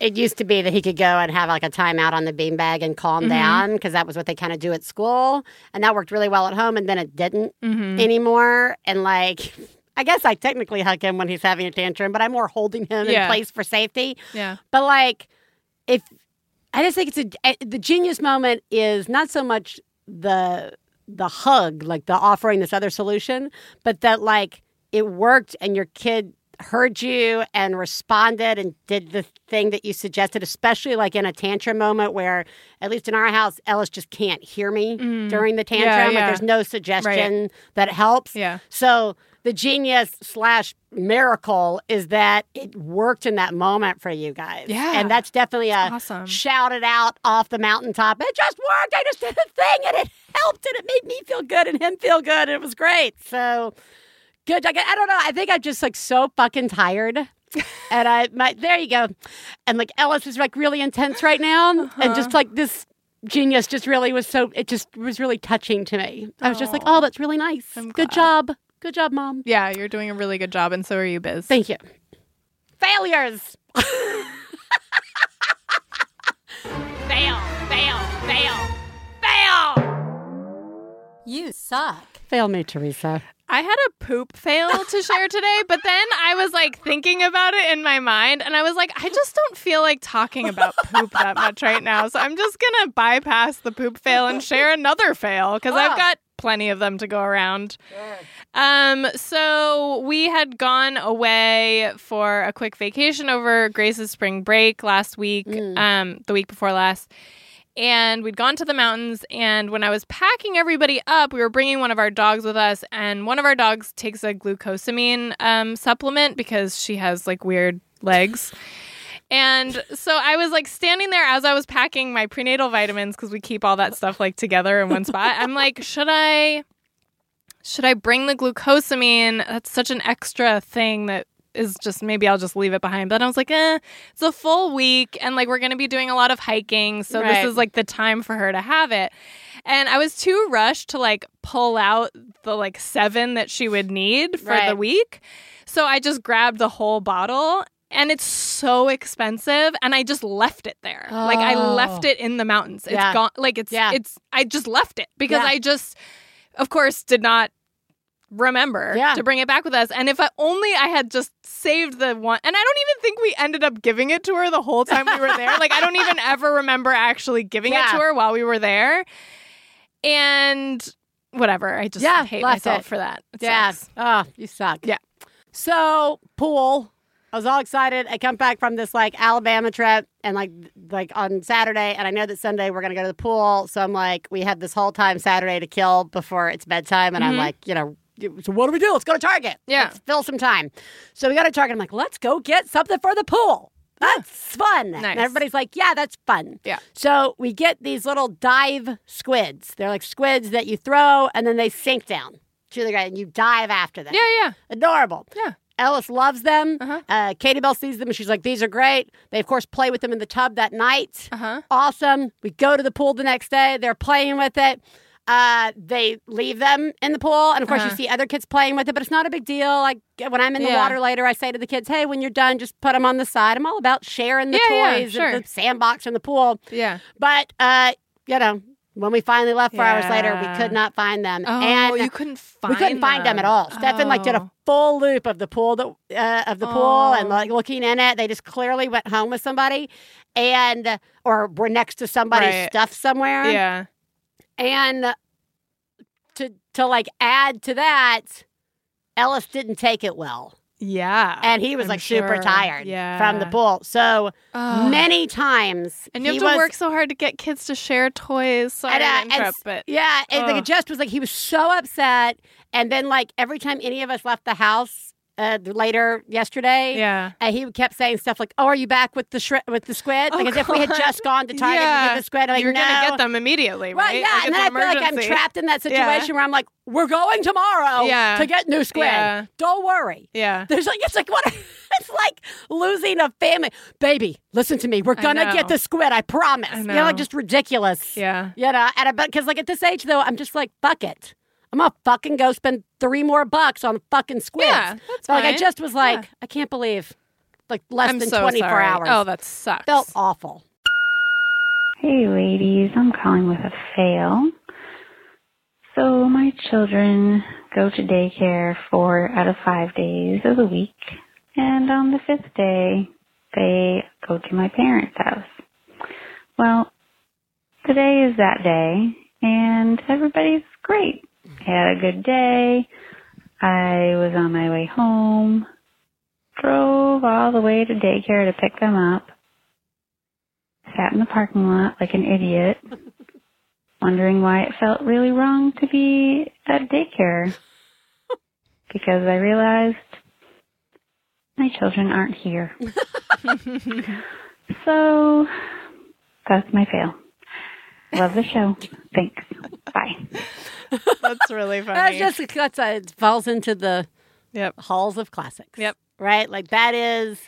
it used to be that he could go and have like a timeout on the beanbag and calm down because that was what they kind of do at school, and that worked really well at home. And then it didn't anymore, and like. I guess I technically hug him when he's having a tantrum, but I'm more holding him Yeah. in place for safety. Yeah. But like, if I just think it's a eh, the genius moment is not so much the the hug, like the offering this other solution, but that like it worked and your kid heard you and responded and did the thing that you suggested, especially like in a tantrum moment where, at least in our house, Ellis just can't hear me during the tantrum. Mm. Yeah, Like there's no suggestion that helps. Yeah. So the genius slash miracle is that it worked in that moment for you guys. Yeah. And that's definitely a awesome. shout it out off the mountaintop. It just worked. I just did a thing and it helped and it made me feel good and him feel good. And it was great. So good. I, I don't know. I think I'm just like so fucking tired. and I, my, there you go. And like Ellis is like really intense right now. And just uh-huh. like this genius just really was so, it just was really touching to me. I was just like, oh, that's really nice. I'm Good glad. job. Good job, mom. Yeah, you're doing a really good job, and so are you, Biz. Thank you. Failures. fail, fail, fail, fail. You suck. Fail me, Theresa. I had a poop fail to share today, but then I was like thinking about it in my mind, and I was like, I just don't feel like talking about poop that much right now. So I'm just gonna bypass the poop fail and share another fail because I've got plenty of them to go around. Um, so we had gone away for a quick vacation over Grace's spring break last week, um, the week before last. And we'd gone to the mountains. And when I was packing everybody up, we were bringing one of our dogs with us. And one of our dogs takes a glucosamine um, supplement because she has like weird legs. And so I was like standing there as I was packing my prenatal vitamins because we keep all that stuff like together in one spot. I'm like, should I should I bring the glucosamine? That's such an extra thing that is just maybe I'll just leave it behind. But I was like, eh, it's a full week and like we're gonna be doing a lot of hiking. So Right. this is like the time for her to have it. And I was too rushed to like pull out the like seven that she would need for the week. So I just grabbed the whole bottle and it's so expensive and I just left it there. Like I Oh. left it in the mountains. It's Yeah. gone like it's Yeah. it's I just left it because Yeah. I just of course did not remember Yeah. to bring it back with us. And if I, only I had just saved the one and I don't even think we ended up giving it to her the whole time we were there. like I don't even ever remember actually giving it to her while we were there. And whatever. I just Yeah, hate myself it. for that. It Yeah. sucks. Oh, you suck. Yeah. So pool. I was all excited. I come back from this like Alabama trip and like like on Saturday, and I know that Sunday we're gonna go to the pool. So I'm like, we have this whole time Saturday to kill before it's bedtime, and I'm mm-hmm. like, you know. So what do we do? Let's go to Target. Yeah. Let's fill some time. So we go to Target. I'm like, let's go get something for the pool. That's fun. Nice. And everybody's like, yeah, that's fun. Yeah. So we get these little dive squids. They're like squids that you throw and then they sink down to the ground and you dive after them. Yeah, yeah. Adorable. Yeah. Ellis loves them. Uh-huh. Uh, Katie Bell sees them and she's like, these are great. They, of course, play with them in the tub that night. Uh-huh. Awesome. We go to the pool the next day. They're playing with it. Uh, they leave them in the pool. And of course, Uh-huh. you see other kids playing with it, but it's not a big deal. Like when I'm in the Yeah. water later, I say to the kids, hey, when you're done, just put them on the side. I'm all about sharing the Yeah, yeah, toys sure. the sandbox and the pool. Yeah. But, uh, you know, when we finally left four hours later, we could not find them. Oh, and you couldn't find we couldn't find them at all. Stefan like did a Oh. full loop of the pool that uh, of the pool and Oh. like looking in it. They just clearly went home with somebody, and or were next to somebody's Right. stuff somewhere. Yeah. And to to like add to that, Ellis didn't take it well. Yeah. and he was I'm like super tired Yeah. from the pool. So Ugh. many times, And you he have to was- work so hard to get kids to share toys. Sorry and, uh, interrupt, but yeah, and like it just was like he was so upset, and then like every time any of us left the house uh, later yesterday, yeah. and he kept saying stuff like, "Oh, are you back with the shri- with the squid?" Oh, Like as if we had just gone to Target to Yeah. get the squid. I'm like, You're no. gonna get them immediately, right? Right, yeah, Like, and then I feel like I'm trapped in that Yeah. situation where I'm like, "We're going tomorrow Yeah. to get new squid. Yeah. Don't worry." Yeah. There's like it's like what it's like losing a family. Baby, listen to me. We're gonna get the squid. I promise. I You know, like just ridiculous. Yeah. You know, and I bet because like at this age though, I'm just like, fuck it. I'm gonna fucking go spend three more bucks on fucking squids. Yeah, that's so like I just was like, Yeah. I can't believe like less I'm than so 24 sorry. hours. Oh, that sucks. felt awful. Hey ladies, I'm calling with a fail. So my children go to daycare four out of five days of the week, and on the fifth day, they go to my parents' house. Well, today is that day, and everybody's great. Had a good day. I was on my way home, drove all the way to daycare to pick them up sat in the parking lot like an idiot, wondering why it felt really wrong to be at daycare. because I realized my children aren't here. so that's my fail. Love the show. Thanks. Bye. That's really That's funny. just that's a, it falls into the yep. halls of classics. Yep. Right? Like that is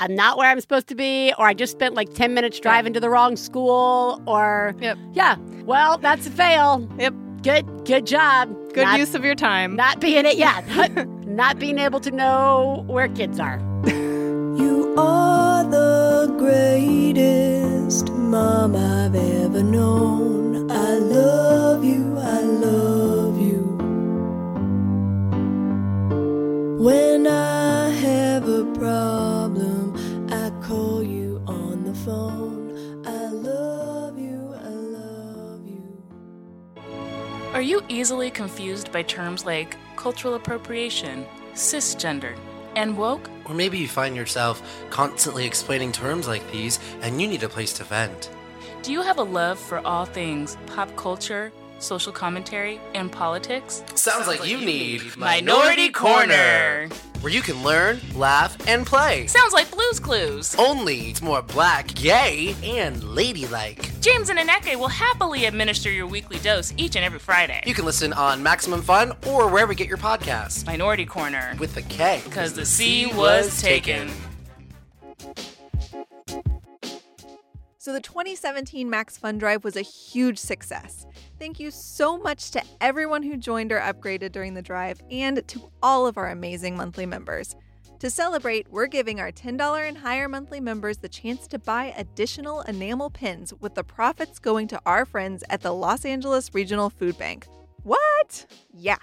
I'm not where I'm supposed to be, or I just spent like 10 minutes driving to the wrong school, or Yep. yeah. Well, that's a fail. Yep. Good good job. Good not, use of your time. not being it yeah. Not, not being able to know where kids are. You are the greatest mom I've ever known. I love you, I love When I have a problem, I call you on the phone. I love you, I love you. Are you easily confused by terms like cultural appropriation, cisgender, and woke? Or maybe you find yourself constantly explaining terms like these and you need a place to vent. Do you have a love for all things pop culture, social commentary, and politics? Sounds like you need Minority Korner. where you can learn, laugh, and play. Sounds like Blues Clues. Only it's more black, gay, and ladylike. James and Aneke will happily administer your weekly dose each and every Friday. You can listen on Maximum Fun or wherever you get your podcasts. Minority Korner. With the K. Because the C was taken. So the 2017 Max Fun Drive was a huge success. Thank you so much to everyone who joined or upgraded during the drive and to all of our amazing monthly members. To celebrate, we're giving our $10 and higher monthly members the chance to buy additional enamel pins with the profits going to our friends at the Los Angeles Regional Food Bank. What? Yeah.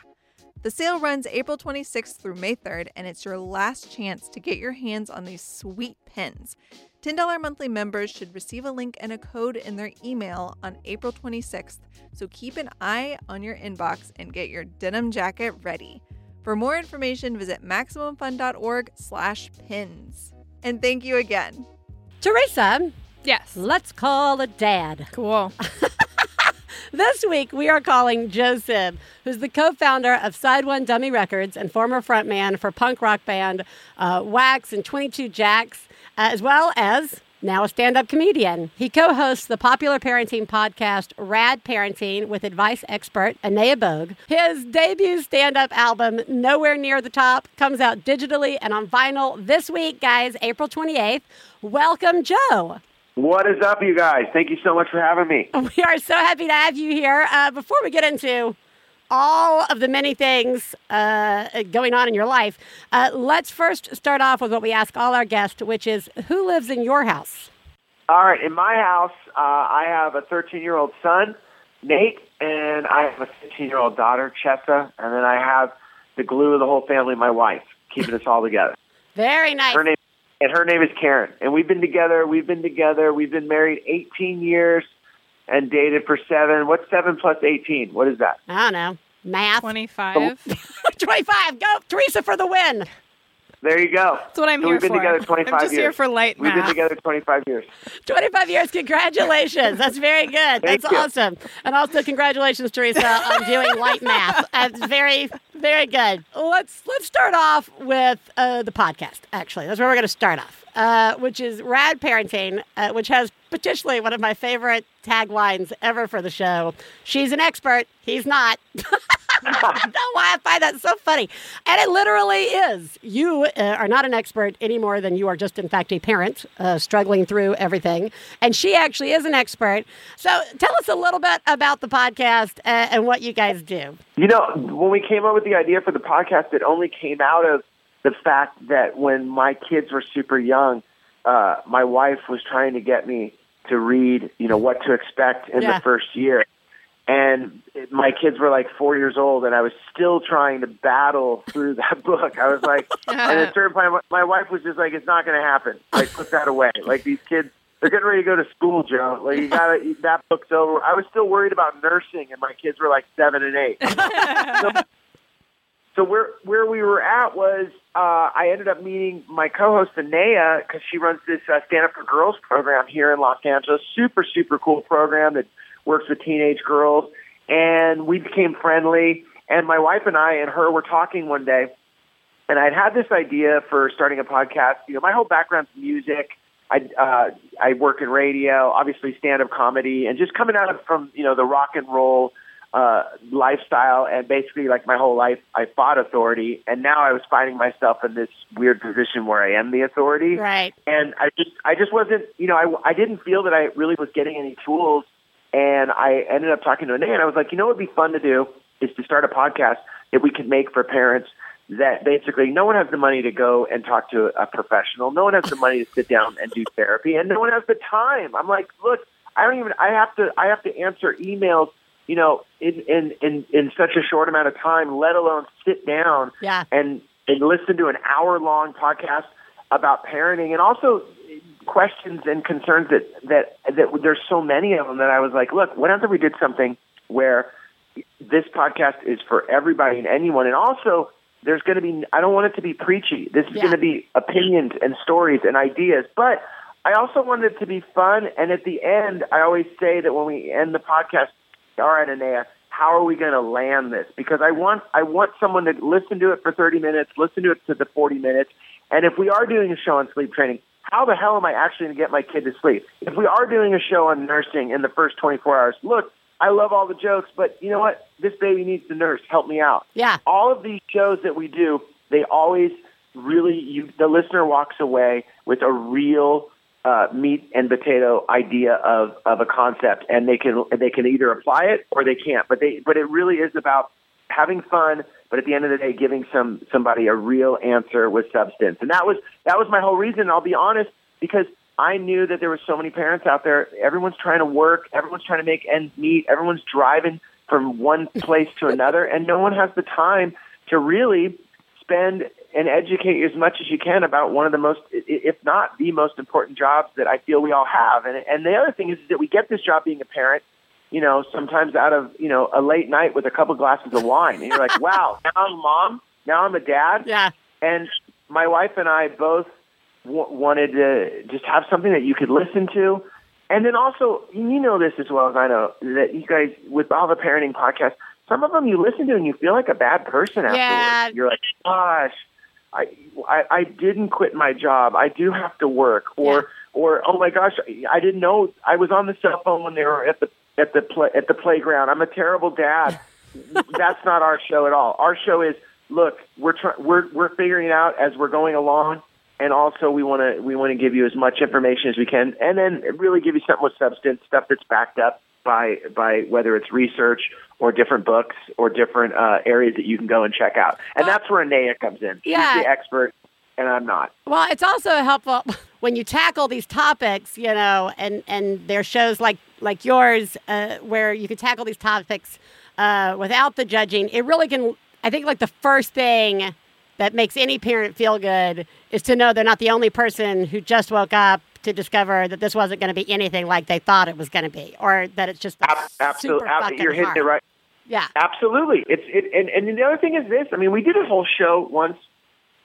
The sale runs April 26th through May 3rd, and it's your last chance to get your hands on these sweet pins. $10 monthly members should receive a link and a code in their email on April 26th, so keep an eye on your inbox and get your denim jacket ready. For more information, visit MaximumFun.org slash pins. And thank you again. Theresa, yes. let's call a dad. Cool. This week, we are calling Joe Sib, who's the co founder of Side One Dummy Records and former frontman for punk rock band uh, Wax and 22 Jacks, as well as now a stand up comedian. He co hosts the popular parenting podcast Rad Parenting with advice expert Anea Bogue. His debut stand up album, Nowhere Near the Top, comes out digitally and on vinyl this week, guys, April 28th. Welcome, Joe. What is up, you guys? Thank you so much for having me. We are so happy to have you here. Uh, before we get into all of the many things uh, going on in your life, uh, let's first start off with what we ask all our guests, which is who lives in your house? All right, in my house, uh, I have a 13 year old son, Nate, and I have a 15 year old daughter, Chessa, and then I have the glue of the whole family, my wife, keeping us all together. Very nice. Her name and her name is Karen. And we've been together. We've been together. We've been married 18 years and dated for seven. What's seven plus 18? What is that? I don't know. Math. 25. 25. Go, Theresa, for the win. There you go. That's what I'm so here we've been for. together 25 I'm just years. here for light We've been together 25 years. 25 years. Congratulations. That's very good. Thank That's you. awesome. And also congratulations, Theresa, on doing light math. That's very, very good. Let's let's start off with uh, the podcast. Actually, that's where we're going to start off, uh, which is Rad Parenting, uh, which has potentially one of my favorite taglines ever for the show. She's an expert. He's not. I don't know why I find that so funny. And it literally is. You uh, are not an expert any more than you are just, in fact, a parent uh, struggling through everything. And she actually is an expert. So tell us a little bit about the podcast uh, and what you guys do. You know, when we came up with the idea for the podcast, it only came out of the fact that when my kids were super young, uh, my wife was trying to get me to read, you know, what to expect in Yeah. the first year. And my kids were like four years old, and I was still trying to battle through that book. I was like, and at a certain point, my wife was just like, "It's not going to happen. Like, put that away. Like these kids, they're getting ready to go to school, Joe. Like you got to eat that book's over." I was still worried about nursing, and my kids were like seven and eight. so, so where where we were at was uh, I ended up meeting my co-host Anea because she runs this uh, Stand Up for Girls program here in Los Angeles. Super super cool program that works with teenage girls, and we became friendly. And my wife and I and her were talking one day, and I'd had this idea for starting a podcast. You know, my whole background's music. I uh, I work in radio, obviously stand up comedy, and just coming out of from you know the rock and roll uh, lifestyle, and basically like my whole life, I fought authority, and now I was finding myself in this weird position where I am the authority, Right. and I just I just wasn't you know I I didn't feel that I really was getting any tools, and I ended up talking to Anea, and I was like, you know, what would be fun to do is to start a podcast that we could make for parents that basically no one has the money to go and talk to a professional. No one has the money to sit down and do therapy, and no one has the time. I'm like, look, I don't even. I have to. I have to answer emails. You know, in in in, in such a short amount of time, let alone sit down Yeah. and and listen to an hour long podcast about parenting, and also questions and concerns that that that there's so many of them that I was like, look, what if we did something where this podcast is for everybody and anyone, and also there's going to be I don't want it to be preachy. This is Yeah. going to be opinions and stories and ideas, but I also want it to be fun. And at the end, I always say that when we end the podcast, all right, Anea, how are we going to land this? Because I want I want someone to listen to it for 30 minutes, listen to it to the 40 minutes, and if we are doing a show on sleep training, how the hell am I actually going to get my kid to sleep? If we are doing a show on nursing in the first 24 hours, look, I love all the jokes, but you know what? This baby needs to nurse. Help me out. Yeah. All of these shows that we do, they always really you the listener walks away with a real uh, meat and potato idea of, of a concept, and they can they can either apply it or they can't. But they but it really is about having fun, but at the end of the day, giving some somebody a real answer with substance. And that was that was my whole reason. I'll be honest, because I knew that there were so many parents out there. Everyone's trying to work. Everyone's trying to make ends meet. Everyone's driving from one place to another, and no one has the time to really spend and educate as much as you can about one of the most, if not the most important jobs that I feel we all have. And and the other thing is that we get this job being a parent, you know, sometimes out of you know a late night with a couple glasses of wine, and you're like, wow, now I'm a mom, now I'm a dad, Yeah. and my wife and I both w- wanted to just have something that you could listen to. And then also, you know this as well as I know, that you guys, with all the parenting podcasts, some of them you listen to and you feel like a bad person afterwards. Yeah. You're like, gosh, I, I, I didn't quit my job. I do have to work. Or, or, oh my gosh, I didn't know I was on the cell phone when they were at the, at the play, at the playground. I'm a terrible dad. That's not our show at all. Our show is, look, we're try- we're we're figuring it out as we're going along, and also we want to we want to give you as much information as we can, and then really give you something with substance, stuff that's backed up by by whether it's research or different books or different uh, areas that you can go and check out, and that's where Anea comes in. Yeah. She's the expert, and I'm not. Well, it's also helpful when you tackle these topics, you know, and and there's shows like like yours uh, where you can tackle these topics uh, without the judging. It really can. I think like the first thing that makes any parent feel good is to know they're not the only person who just woke up to discover that this wasn't going to be anything like they thought it was going to be, or that it's just Ab- absolutely, fucking you're hitting hard. it right. Yeah. Absolutely. It's it, and and the other thing is this. I mean, we did a whole show once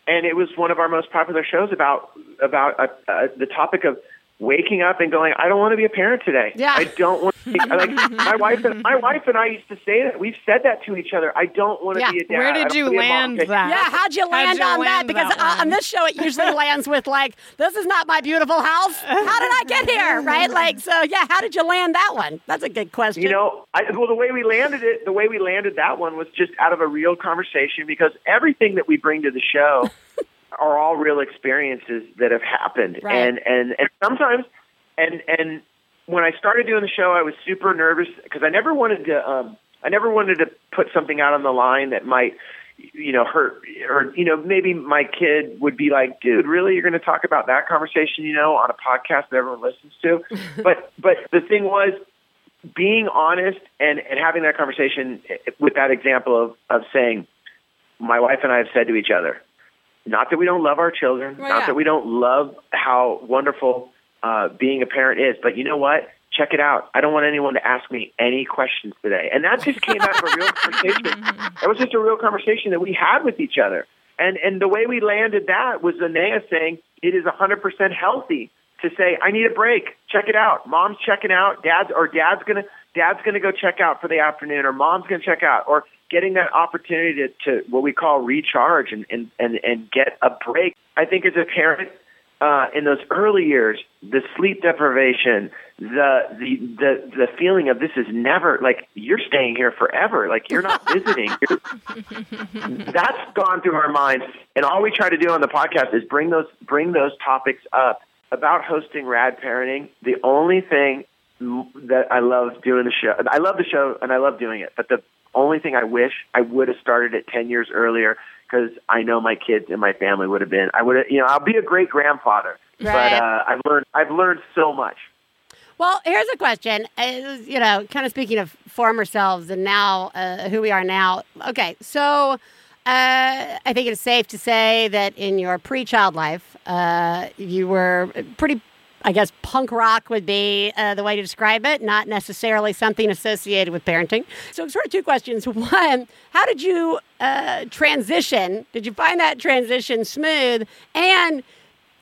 and it was one of our most popular shows about about uh, uh, the topic of waking up and going, I don't want to be a parent today. Yeah. I don't want to be, like my wife and my wife and I used to say that. We've said that to each other. I don't want to Yeah. be a dad. Where did you wanna be a mom." land that? Yeah, how'd you land you on that? Because that uh, on this show, it usually lands with like, "This is not my beautiful house. How did I get here?" Right? Like, so yeah, how did you land that one? That's a good question. You know, I, well, the way we landed it, the way we landed that one was just out of a real conversation because everything that we bring to the show are all real experiences that have happened, Right. and and and sometimes, and and when I started doing the show, I was super nervous because I never wanted to, um, I never wanted to put something out on the line that might. You know, hurt, or you know, maybe my kid would be like, "Dude, really? You're going to talk about that conversation, you know, on a podcast that everyone listens to?" but, but the thing was, being honest and, and having that conversation with that example of, of saying, my wife and I have said to each other, not that we don't love our children, Well, not yeah. that we don't love how wonderful uh, being a parent is, but you know what? Check it out. I don't want anyone to ask me any questions today. And that just came out of a real conversation. It was just a real conversation that we had with each other. And and the way we landed that was Anea saying it is 100% healthy to say I need a break. Check it out. Mom's checking out. Dad's or dad's gonna dad's gonna go check out for the afternoon, or mom's gonna check out, or getting that opportunity to, to what we call recharge and, and and and get a break. I think as a parent, uh, in those early years, the sleep deprivation, the the the the feeling of this is never like you're staying here forever, like you're not visiting. You're, that's gone through our minds, and all we try to do on the podcast is bring those bring those topics up about hosting rad parenting. The only thing that I love doing the show, I love the show and I love doing it, but the only thing I wish I would have started it ten years earlier because I know my kids and my family would have been. I would have, you know, I'll be a great grandfather, Right. but uh, I've learned I've learned so much. Well, here's a question. Uh, you know, kind of speaking of former selves and now uh, who we are now. Okay, so uh, I think it's safe to say that in your pre-child life, uh, you were pretty. I guess punk rock would be uh, the way to describe it, not necessarily something associated with parenting. So, sort of two questions. One, how did you uh, transition? Did you find that transition smooth? And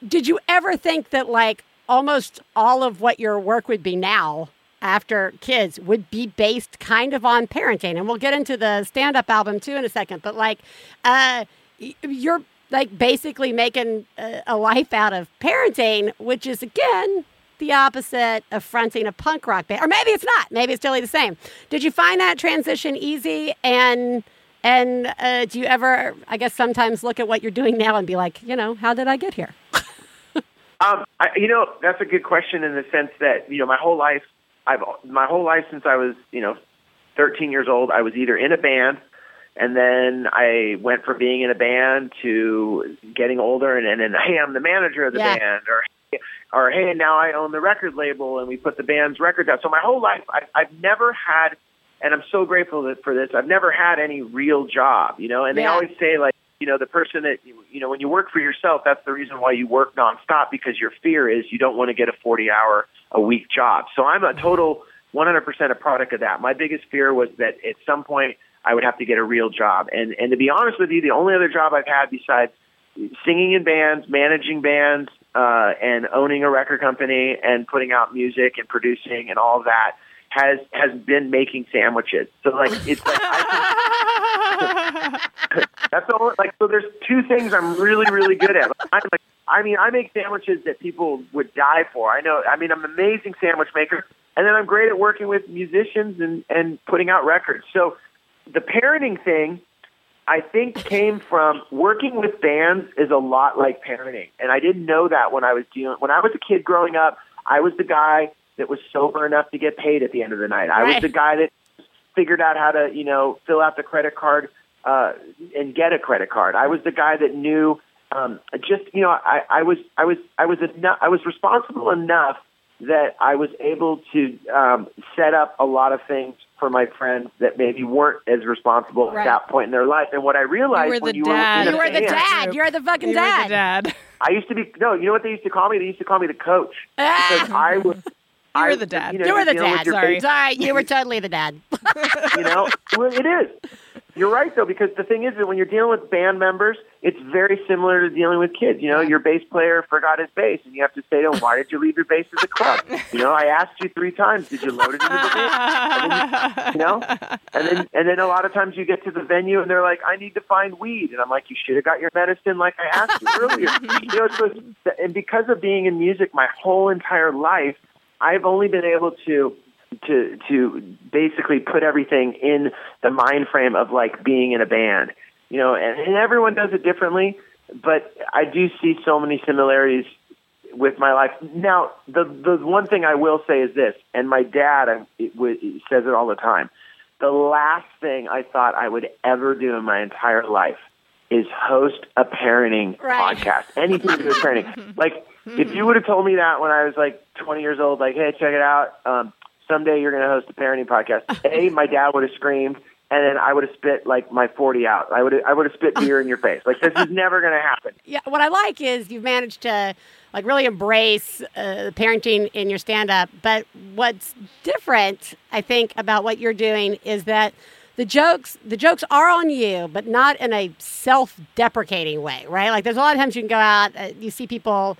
did you ever think that like almost all of what your work would be now after kids would be based kind of on parenting and we'll get into the stand-up album too in a second but like uh y- you're like basically making a, a life out of parenting which is again the opposite of fronting a punk rock band. Or maybe it's not. Maybe it's totally the same. Did you find that transition easy? And and uh, do you ever i guess sometimes look at what you're doing now and be like you know how did i get here? Um, I, you know, that's a good question in the sense that you know my whole life, I've my whole life since I was you know 13 years old, I was either in a band, and then I went from being in a band to getting older, and, and then hey, I'm the manager of the Yeah. band, or or hey, now I own the record label, and we put the band's records out. So my whole life, I, I've never had, and I'm so grateful that, for this. I've never had any real job, you know. And they Yeah. always say like, you know, the person that you know when you work for yourself, that's the reason why you work nonstop because your fear is you don't want to get a 40 hour a week job. So I'm a total 100% a product of that. My biggest fear was that at some point I would have to get a real job. And and to be honest with you, the only other job I've had besides singing in bands, managing bands, uh, and owning a record company and putting out music and producing and all that has has been making sandwiches. So like it's like I can, that's only, like so there's two things I'm really really good at. I'm like I mean I make sandwiches that people would die for. I know I mean I'm an amazing sandwich maker and then I'm great at working with musicians and and putting out records. So the parenting thing I think came from working with bands is a lot like parenting. And I didn't know that when I was dealing when I was a kid growing up, I was the guy that was sober enough to get paid at the end of the night. I was the guy that figured out how to, you know, fill out the credit card uh and get a credit card. I was the guy that knew um just, you know, I I was I was I was enough I was responsible enough that I was able to um set up a lot of things for my friends that maybe weren't as responsible Right. at that point in their life. And what I realized You were when the you dad. were in you a were the band- dad you're the fucking You were dad the dad. I used to be no. You know what they used to call me? They used to call me the coach because ah! I was. You I, were the dad. You, know, you were the dad sorry baby, sorry you were totally the dad You know, well, it is. You're right though, because the thing is that when you're dealing with band members, it's very similar to dealing with kids. You know, your bass player forgot his bass, and you have to say to him, "Why did you leave your bass at the club?" You know, I asked you three times, "Did you load it into the bass?" Then, you know, and then and then a lot of times you get to the venue and they're like, "I need to find weed," and I'm like, "You should have got your medicine like I asked you earlier." you know, so and because of being in music my whole entire life, I've only been able to to to basically put everything in the mind frame of like being in a band. You know, and, and everyone does it differently, but I do see so many similarities with my life. Now, the the one thing I will say is this, and my dad it, w- it says it all the time. The last thing I thought I would ever do in my entire life is host a parenting Right. podcast. Anything to do with parenting. Like, if you would have told me that when I was like 20 years old, like, hey, check it out. Um, someday you're going to host a parenting podcast. A, my dad would have screamed, and then I would have spit like my 40 out. I would have, I would have spit beer in your face. Like, this is never going to happen. Yeah, what I like is you've managed to like really embrace uh, parenting in your stand up. But what's different, I think, about what you're doing is that the jokes the jokes are on you, but not in a self deprecating way, right? Like there's a lot of times you can go out, uh, you see people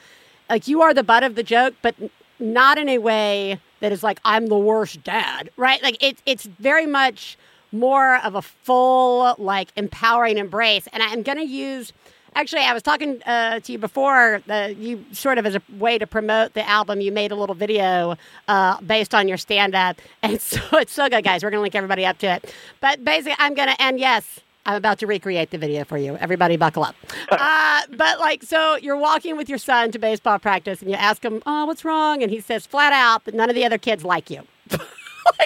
like you are the butt of the joke, but not in a way that is like I'm the worst dad, right? Like it's it's very much more of a full like empowering embrace, and I'm going to use. Actually, I was talking uh, to you before. Uh, you sort of as a way to promote the album, you made a little video uh, based on your stand-up, and so, it's so good, guys. We're to link everybody up to it. But basically, I'm to and yes, I'm about to recreate the video for you. Everybody, buckle up. Uh, but like, so you're walking with your son to baseball practice, and you ask him, "Oh, what's wrong?" And he says flat out that none of the other kids like you.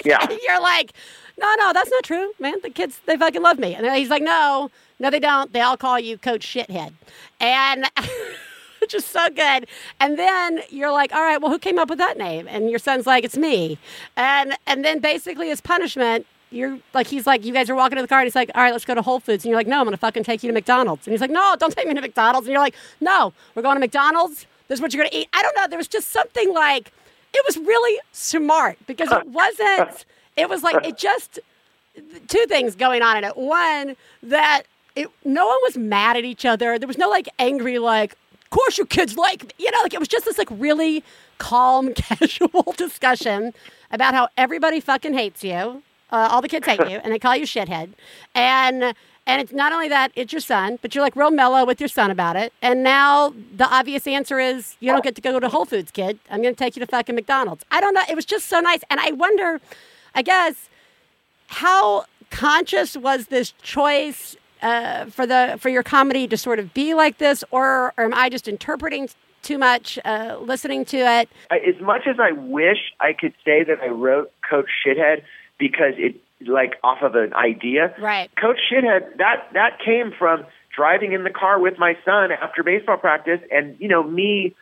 Yeah. You're like, no, no, that's not true, man. The kids, they fucking love me. And he's like, no, no, they don't. They all call you Coach Shithead. And which is so good. And then you're like, all right, well, who came up with that name? And your son's like, it's me. And and then basically as punishment, you're like, he's like, you guys are walking to the car, and he's like, all right, let's go to Whole Foods. And you're like, no, I'm gonna fucking take you to McDonald's. And he's like, no, don't take me to McDonald's. And you're like, no, we're going to McDonald's. This is what you're gonna eat. I don't know. There was just something like it was really smart because it wasn't. It was like it just two things going on in it. One that it no one was mad at each other. There was no like angry like, of course your kids like me. You know, like it was just this like really calm, casual discussion about how everybody fucking hates you. Uh, all the kids hate you, and they call you shithead. And and it's not only that, it's your son, but you're like real mellow with your son about it. And now the obvious answer is you don't get to go to Whole Foods, kid. I'm going to take you to fucking McDonald's. I don't know. It was just so nice. And I wonder, I guess, how conscious was this choice uh, for the for your comedy to sort of be like this, or, or am I just interpreting too much, uh, listening to it? As much as I wish I could say that I wrote Coach Shithead because it like off of an idea. Right. Coach Shithead that that came from driving in the car with my son after baseball practice, and you know me,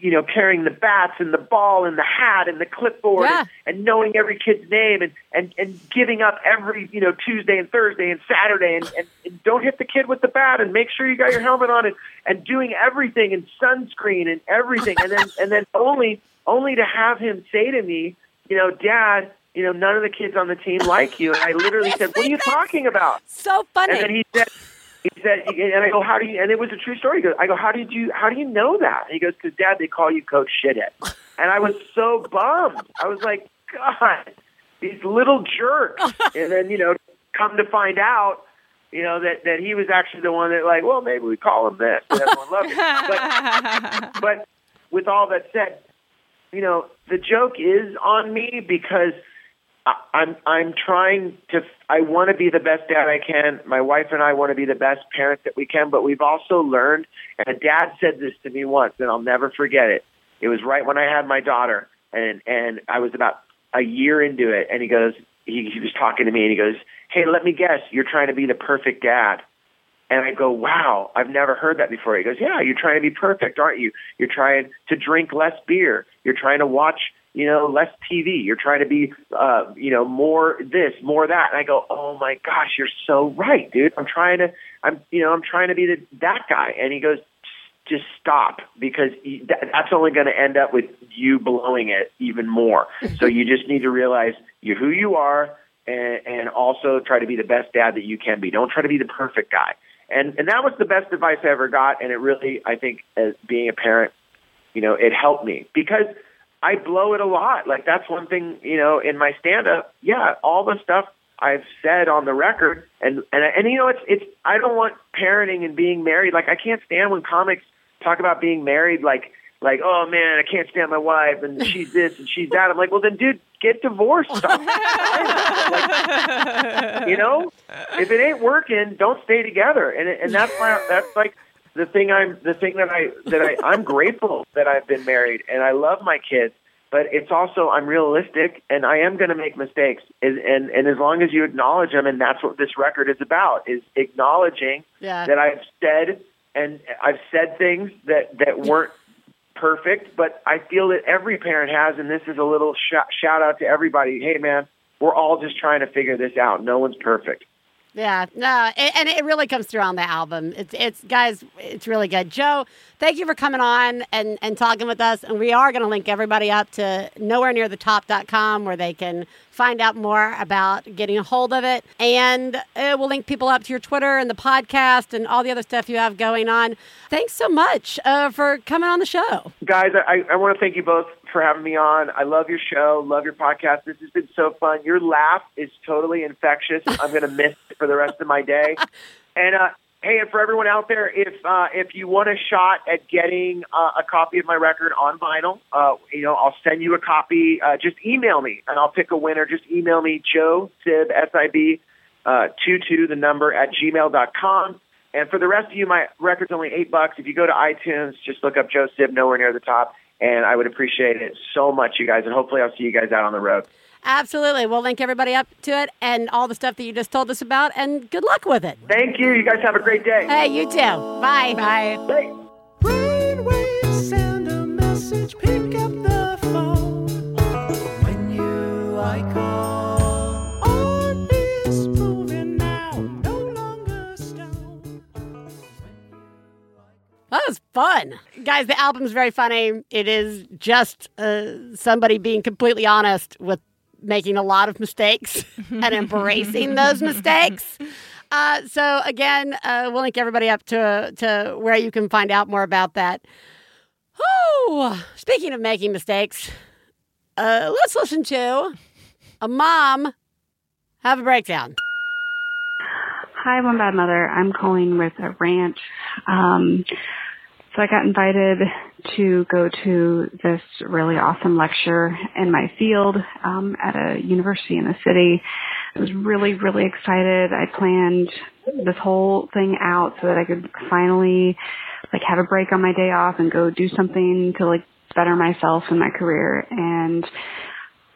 you know carrying the bats and the ball and the hat and the clipboard Yeah. and, and knowing every kid's name and and and giving up every you know Tuesday and Thursday and Saturday and, and, and don't hit the kid with the bat and make sure you got your helmet on and and doing everything and sunscreen and everything and then and then only only to have him say to me, you know, Dad, you know, none of the kids on the team like you. And I literally said, What are you talking about? So funny. And then he said, he said, and I go, how do you? And it was a true story. He goes, I go, how did you? How do you know that? And he goes, because Dad, they call you Coach Shithead. And I was so bummed. I was like, God, these little jerks. and then you know, come to find out, you know that that he was actually the one that like, well, maybe we call him this. And everyone loved it. But, but with all that said, you know, the joke is on me because I'm I'm trying to. I want to be the best dad I can. My wife and I want to be the best parent that we can. But we've also learned. And a dad said this to me once, and I'll never forget it. It was right when I had my daughter, and and I was about a year into it. And he goes, he, he was talking to me, and he goes, "Hey, let me guess, you're trying to be the perfect dad." And I go, wow, I've never heard that before. He goes, yeah, you're trying to be perfect, aren't you? You're trying to drink less beer. You're trying to watch, you know, less TV. You're trying to be, uh, you know, more this, more that. And I go, oh my gosh, you're so right, dude. I'm trying to, I'm, you know, I'm trying to be the, that guy. And he goes, just stop because that's only going to end up with you blowing it even more. so you just need to realize you're who you are and, and also try to be the best dad that you can be. Don't try to be the perfect guy. And and that was the best advice I ever got, and it really, I think, as being a parent, you know, it helped me because I blow it a lot. Like that's one thing, you know, in my stand up, yeah, all the stuff I've said on the record and and and you know it's it's I don't want parenting and being married. Like I can't stand when comics talk about being married like like oh man I can't stand my wife and she's this and she's that. I'm like well then dude get divorced. Like, you know if it ain't working don't stay together. And and that's my that's like the thing I'm the thing that I that I I'm grateful that I've been married and I love my kids but it's also I'm realistic and I am going to make mistakes. And, and and as long as you acknowledge them and that's what this record is about is acknowledging Yeah. that I've said and I've said things that that weren't perfect but I feel that every parent has and this is a little sh- shout out to everybody. Hey man we're all just trying to figure this out. No one's perfect Yeah, no, and, it really comes through on the album. It's, it's guys, it's really good. Joe, thank you for coming on and, and talking with us. And we are going to link everybody up to nowhere near the top.com where they can find out more about getting a hold of it. And uh, we'll link people up to your Twitter and the podcast and all the other stuff you have going on. Thanks so much uh, for coming on the show. guys, I, I want to thank you both for having me on. I love your show, love your podcast. This has been so fun. Your laugh is totally infectious. I'm going to miss it for the rest of my day. And uh, hey, and for everyone out there, if uh, if you want a shot at getting uh, a copy of my record on vinyl, uh, you know, I'll send you a copy. Uh, just email me, and I'll pick a winner. Just email me, Joe Sib S I B uh, two two the number at gmail dot com. And for the rest of you, my record's only eight bucks. If you go to iTunes, just look up Joe Sib, nowhere near the top, and I would appreciate it so much, you guys. And hopefully, I'll see you guys out on the road. Absolutely. We'll link everybody up to it and all the stuff that you just told us about. And good luck with it. Thank you. You guys have a great day. Hey, you too. Bye. Bye. Bye. Fun. Guys, the album's very funny. It is just uh, somebody being completely honest with making a lot of mistakes and embracing those mistakes. Uh, so, again, uh, we'll link everybody up to, to where you can find out more about that. Oh, speaking of making mistakes, uh, let's listen to a mom have a breakdown. Hi, One Bad Mother. I'm calling with a rant. Um, so I got invited to go to this really awesome lecture in my field um, at a university in the city. I was really, really excited. I planned this whole thing out so that I could finally like have a break on my day off and go do something to like better myself and my career. And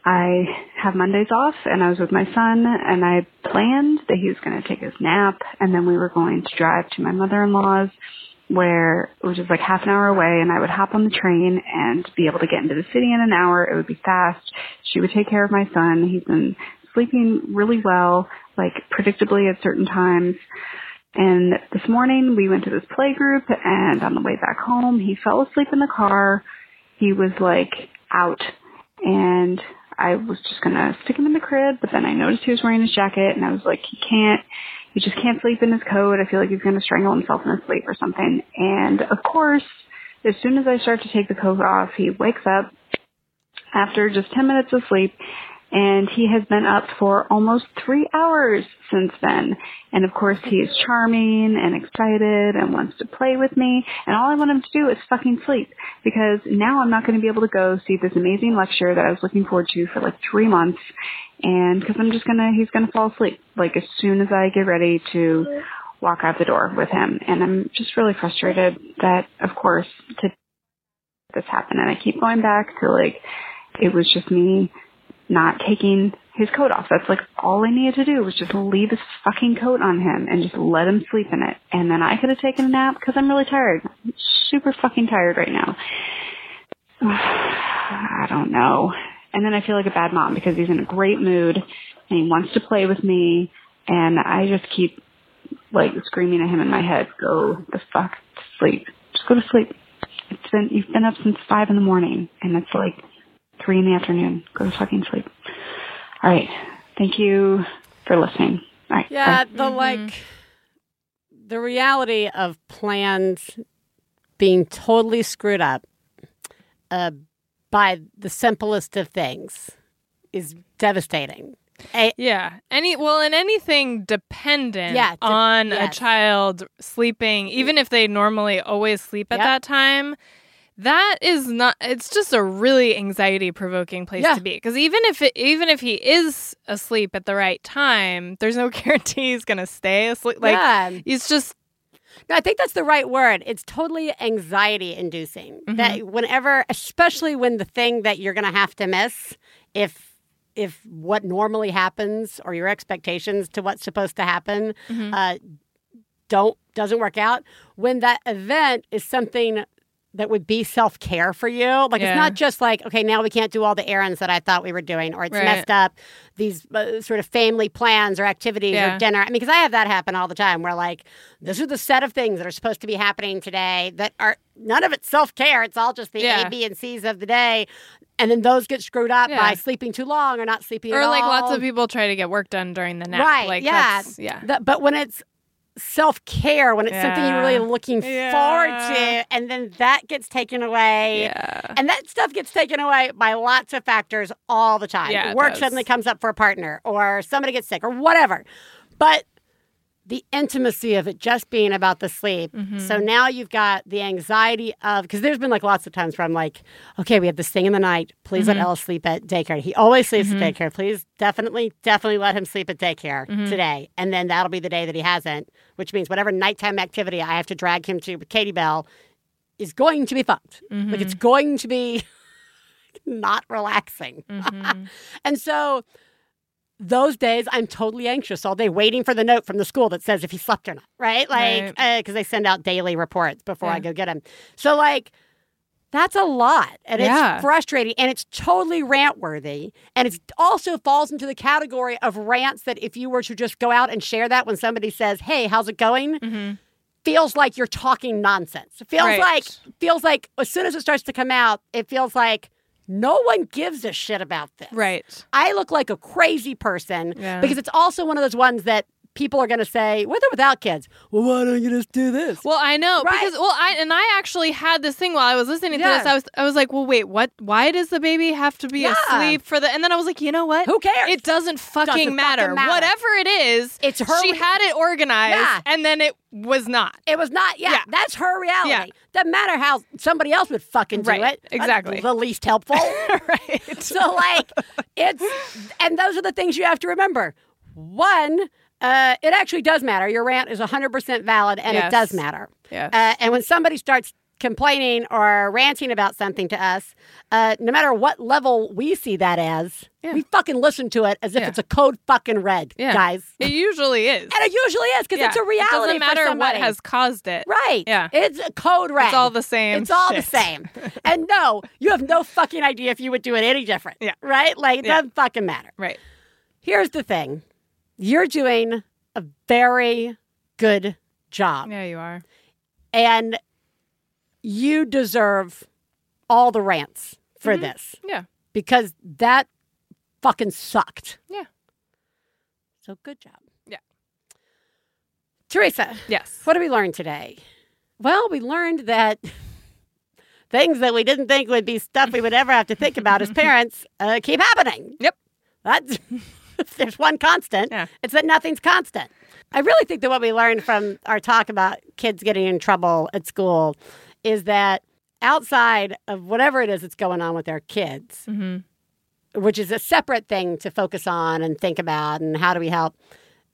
I have Mondays off and I was with my son and I planned that he was going to take his nap and then we were going to drive to my mother-in-law's where which is like half an hour away and I would hop on the train and be able to get into the city in an hour. It would be fast. She would take care of my son. He's been sleeping really well, like predictably at certain times. And this morning we went to this play group and on the way back home he fell asleep in the car. He was like out and I was just gonna stick him in the crib, but then I noticed he was wearing his jacket and I was like, he can't, he just can't sleep in his coat. I feel like he's gonna strangle himself in his sleep or something. And of course, as soon as I start to take the coat off, he wakes up after just 10 minutes of sleep and he has been up for almost three hours since then. And of course he is charming and excited and wants to play with me. And all I want him to do is fucking sleep because now I'm not going to be able to go see this amazing lecture that I was looking forward to for like three months. And because I'm just gonna, he's gonna fall asleep like as soon as I get ready to walk out the door with him. And I'm just really frustrated that of course to this happened. And I keep going back to like, it was just me not taking his coat off. That's like all I needed to do was just leave his fucking coat on him and just let him sleep in it. And then I could have taken a nap because I'm really tired. I'm super fucking tired right now. I don't know. And then I feel like a bad mom because he's in a great mood and he wants to play with me and I just keep like screaming at him in my head, go the fuck to sleep. Just go to sleep. It's been, you've been up since five in the morning and it's like three in the afternoon. Go to fucking sleep. All right. Thank you for listening. All right. Yeah, bye. the like the reality of plans being totally screwed up uh, by the simplest of things is devastating. A- Yeah. Any well, and anything dependent Yeah, de- on yes. a child sleeping, even if they normally always sleep at Yep. that time, that is not. It's just a really anxiety provoking place Yeah. to be. Because even if it, even if he is asleep at the right time, there's no guarantee he's gonna stay asleep. Like yeah. he's just No, I think that's the right word. It's totally anxiety inducing. Mm-hmm. That whenever, especially when the thing that you're going to have to miss, if if what normally happens or your expectations to what's supposed to happen Mm-hmm. uh, don't doesn't work out, when that event is something that would be self care for you. Like Yeah. it's not just like okay, now we can't do all the errands that I thought we were doing, or it's Right. messed up. These uh, sort of family plans or activities Yeah. or dinner. I mean, because I have that happen all the time. Where like this is the set of things that are supposed to be happening today that are none of it's self care. It's all just the Yeah. A, B, and C's of the day. And then those get screwed up by sleeping too long or not sleeping or like all. lots of people try to get work done during the nap. Right. Like yeah. yeah. Th- but when it's self care, when it's something you're really looking Yeah. forward to, and then that gets taken away. Yeah. And that stuff gets taken away by lots of factors all the time. Yeah, Work suddenly comes up for a partner, or somebody gets sick, or whatever. But the intimacy of it just being about the sleep. Mm-hmm. So now you've got the anxiety of because there's been like lots of times where I'm like, okay, we have this thing in the night. Please Mm-hmm. let Ellis sleep at daycare. He always sleeps at daycare. Please definitely, definitely let him sleep at daycare Mm-hmm. today. And then that'll be the day that he hasn't, which means whatever nighttime activity I have to drag him to with Katie Bell is going to be fucked. Like it's going to be not relaxing. and so those days I'm totally anxious all day, waiting for the note from the school that says if he slept or not, right? Like, because uh, they send out daily reports before I go get him. So, like, that's a lot. And Yeah. it's frustrating and it's totally rant worthy. And it also falls into the category of rants that if you were to just go out and share that when somebody says, Hey, how's it going? Mm-hmm. Feels like you're talking nonsense. It feels Right. like feels like as soon as it starts to come out, it feels like no one gives a shit about this. Right. I look like a crazy person Yeah. because it's also one of those ones that people are going to say, with or without kids, well, why don't you just do this? Well, I know Right. because well, I and I actually had this thing while I was listening Yeah. to this. I was I was like, well, wait, what? Why does the baby have to be Yeah. asleep for the? And then I was like, you know what? Who cares? It doesn't fucking, Doesn't matter. fucking matter. Whatever it is, It's her She re- had it organized, Yeah. and then it was not. It was not, yeah, that's her reality. Yeah. Doesn't matter how somebody else would fucking do Right, it. That's exactly. the least helpful. right. so, like, it's, and those are the things you have to remember. One, uh, it actually does matter. Your rant is 100% valid and it does matter. Yes. Uh, and when somebody starts complaining or ranting about something to us, uh, no matter what level we see that as, Yeah. we fucking listen to it as if Yeah. it's a code fucking red, Yeah. guys. It usually is. And it usually is because it's a reality. It doesn't matter what has caused it. Right. Yeah. It's a code red. It's all the same It's all the same. and no, you have no fucking idea if you would do it any different. Yeah. Right? Like, it doesn't fucking matter. Right. Here's the thing you're doing a very good job. Yeah, you are. And you deserve all the rants for Mm-hmm. this Yeah. because that fucking sucked. Yeah. So good job. Yeah. Theresa, Yes. what did we learn today? Well, we learned that things that we didn't think would be stuff we would ever have to think about as parents uh, keep happening. Yep. That's if there's one constant. Yeah. It's that nothing's constant. I really think that what we learned from our talk about kids getting in trouble at school is that outside of whatever it is that's going on with their kids, mm-hmm. which is a separate thing to focus on and think about and how do we help,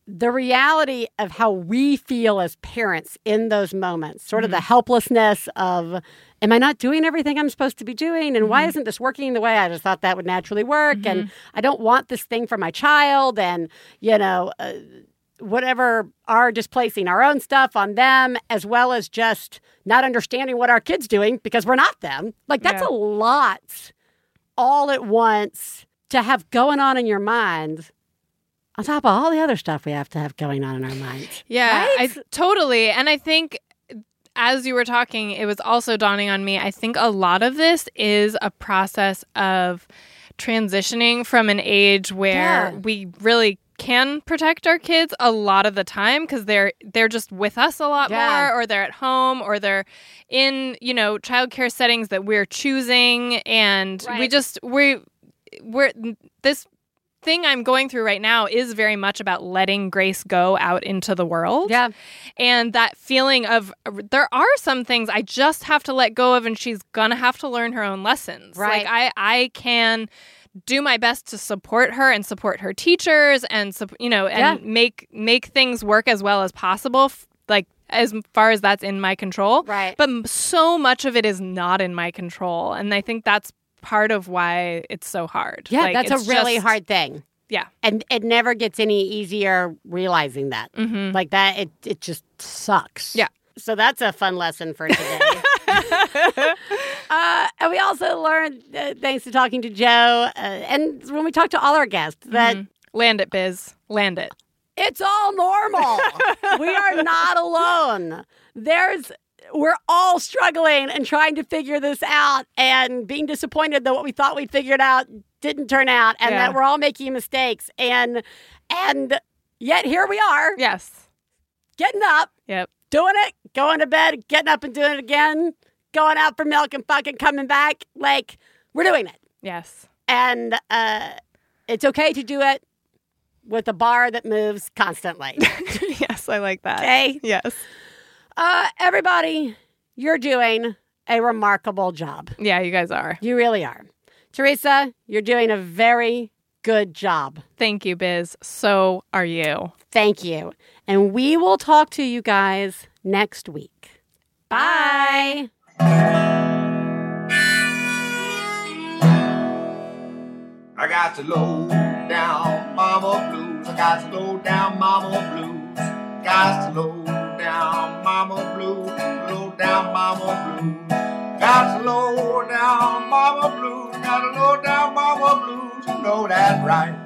the reality of how we feel as parents in those moments, sort of the mm-hmm. helplessness of, am I not doing everything I'm supposed to be doing? And why mm-hmm. isn't this working the way I just thought that would naturally work? And mm-hmm. I don't want this thing for my child. And, you know, uh, whatever are displacing our own stuff on them, as well as just not understanding what our kids doing because we're not them. Like, that's Yeah. a lot all at once to have going on in your mind on top of all the other stuff we have to have going on in our minds. Yeah, I totally. And I think as you were talking, it was also dawning on me. I think a lot of this is a process of transitioning from an age where Yeah. we really can protect our kids a lot of the time because they're they're just with us a lot Yeah. more or they're at home or they're in you know childcare settings that we're choosing and we just we we're this thing I'm going through right now is very much about letting Grace go out into the world. Yeah. And that feeling of there are some things I just have to let go of and she's going to have to learn her own lessons. Right. Like I I can do my best to support her and support her teachers and you know and Yeah. make make things work as well as possible like as far as that's in my control. Right. But so much of it is not in my control and I think that's part of why it's so hard. Yeah, Like, that's a really just- hard thing. Yeah. And it never gets any easier realizing that. Mhm. Like that, it, it just sucks. Yeah. So that's a fun lesson for today. uh, and we also learned, uh, thanks to talking to Joe, uh, and when we talked to all our guests, that Mhm. land it biz. Land it. it's all normal. we are not alone. There's we're all struggling and trying to figure this out and being disappointed that what we thought we'd figured out didn't turn out and Yeah. that we're all making mistakes and and yet here we are Yes. getting up, Yep. doing it, going to bed, getting up and doing it again, going out for milk and fucking coming back. Like we're doing it. Yes. And uh it's okay to do it with a bar that moves constantly. yes, I like that. Okay? Yes. Uh, everybody, you're doing a remarkable job. Yeah, you guys are. You really are. Theresa, you're doing a very good job. Thank you, Biz. So are you. Thank you. And we will talk to you guys next week. Bye. I got to low down mama blues. I got to low down mama blues. Got to low down mama blues. Low down mama blue. Got low down mama blues. Got to low down mama blues. You know that's right.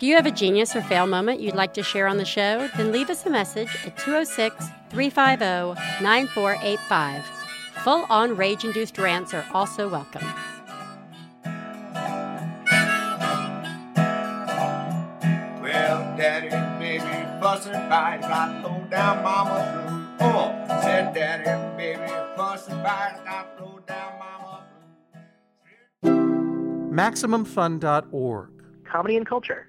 Do you have a genius or fail moment you'd like to share on the show? Then leave us a message at 206 350 9485. Full on rage induced rants are also welcome. Well, daddy, baby, fussing fight. Got to low down mama blues. Oh, said daddy, baby, fussing fight. Got to low down mama MaximumFun.org. Comedy and culture.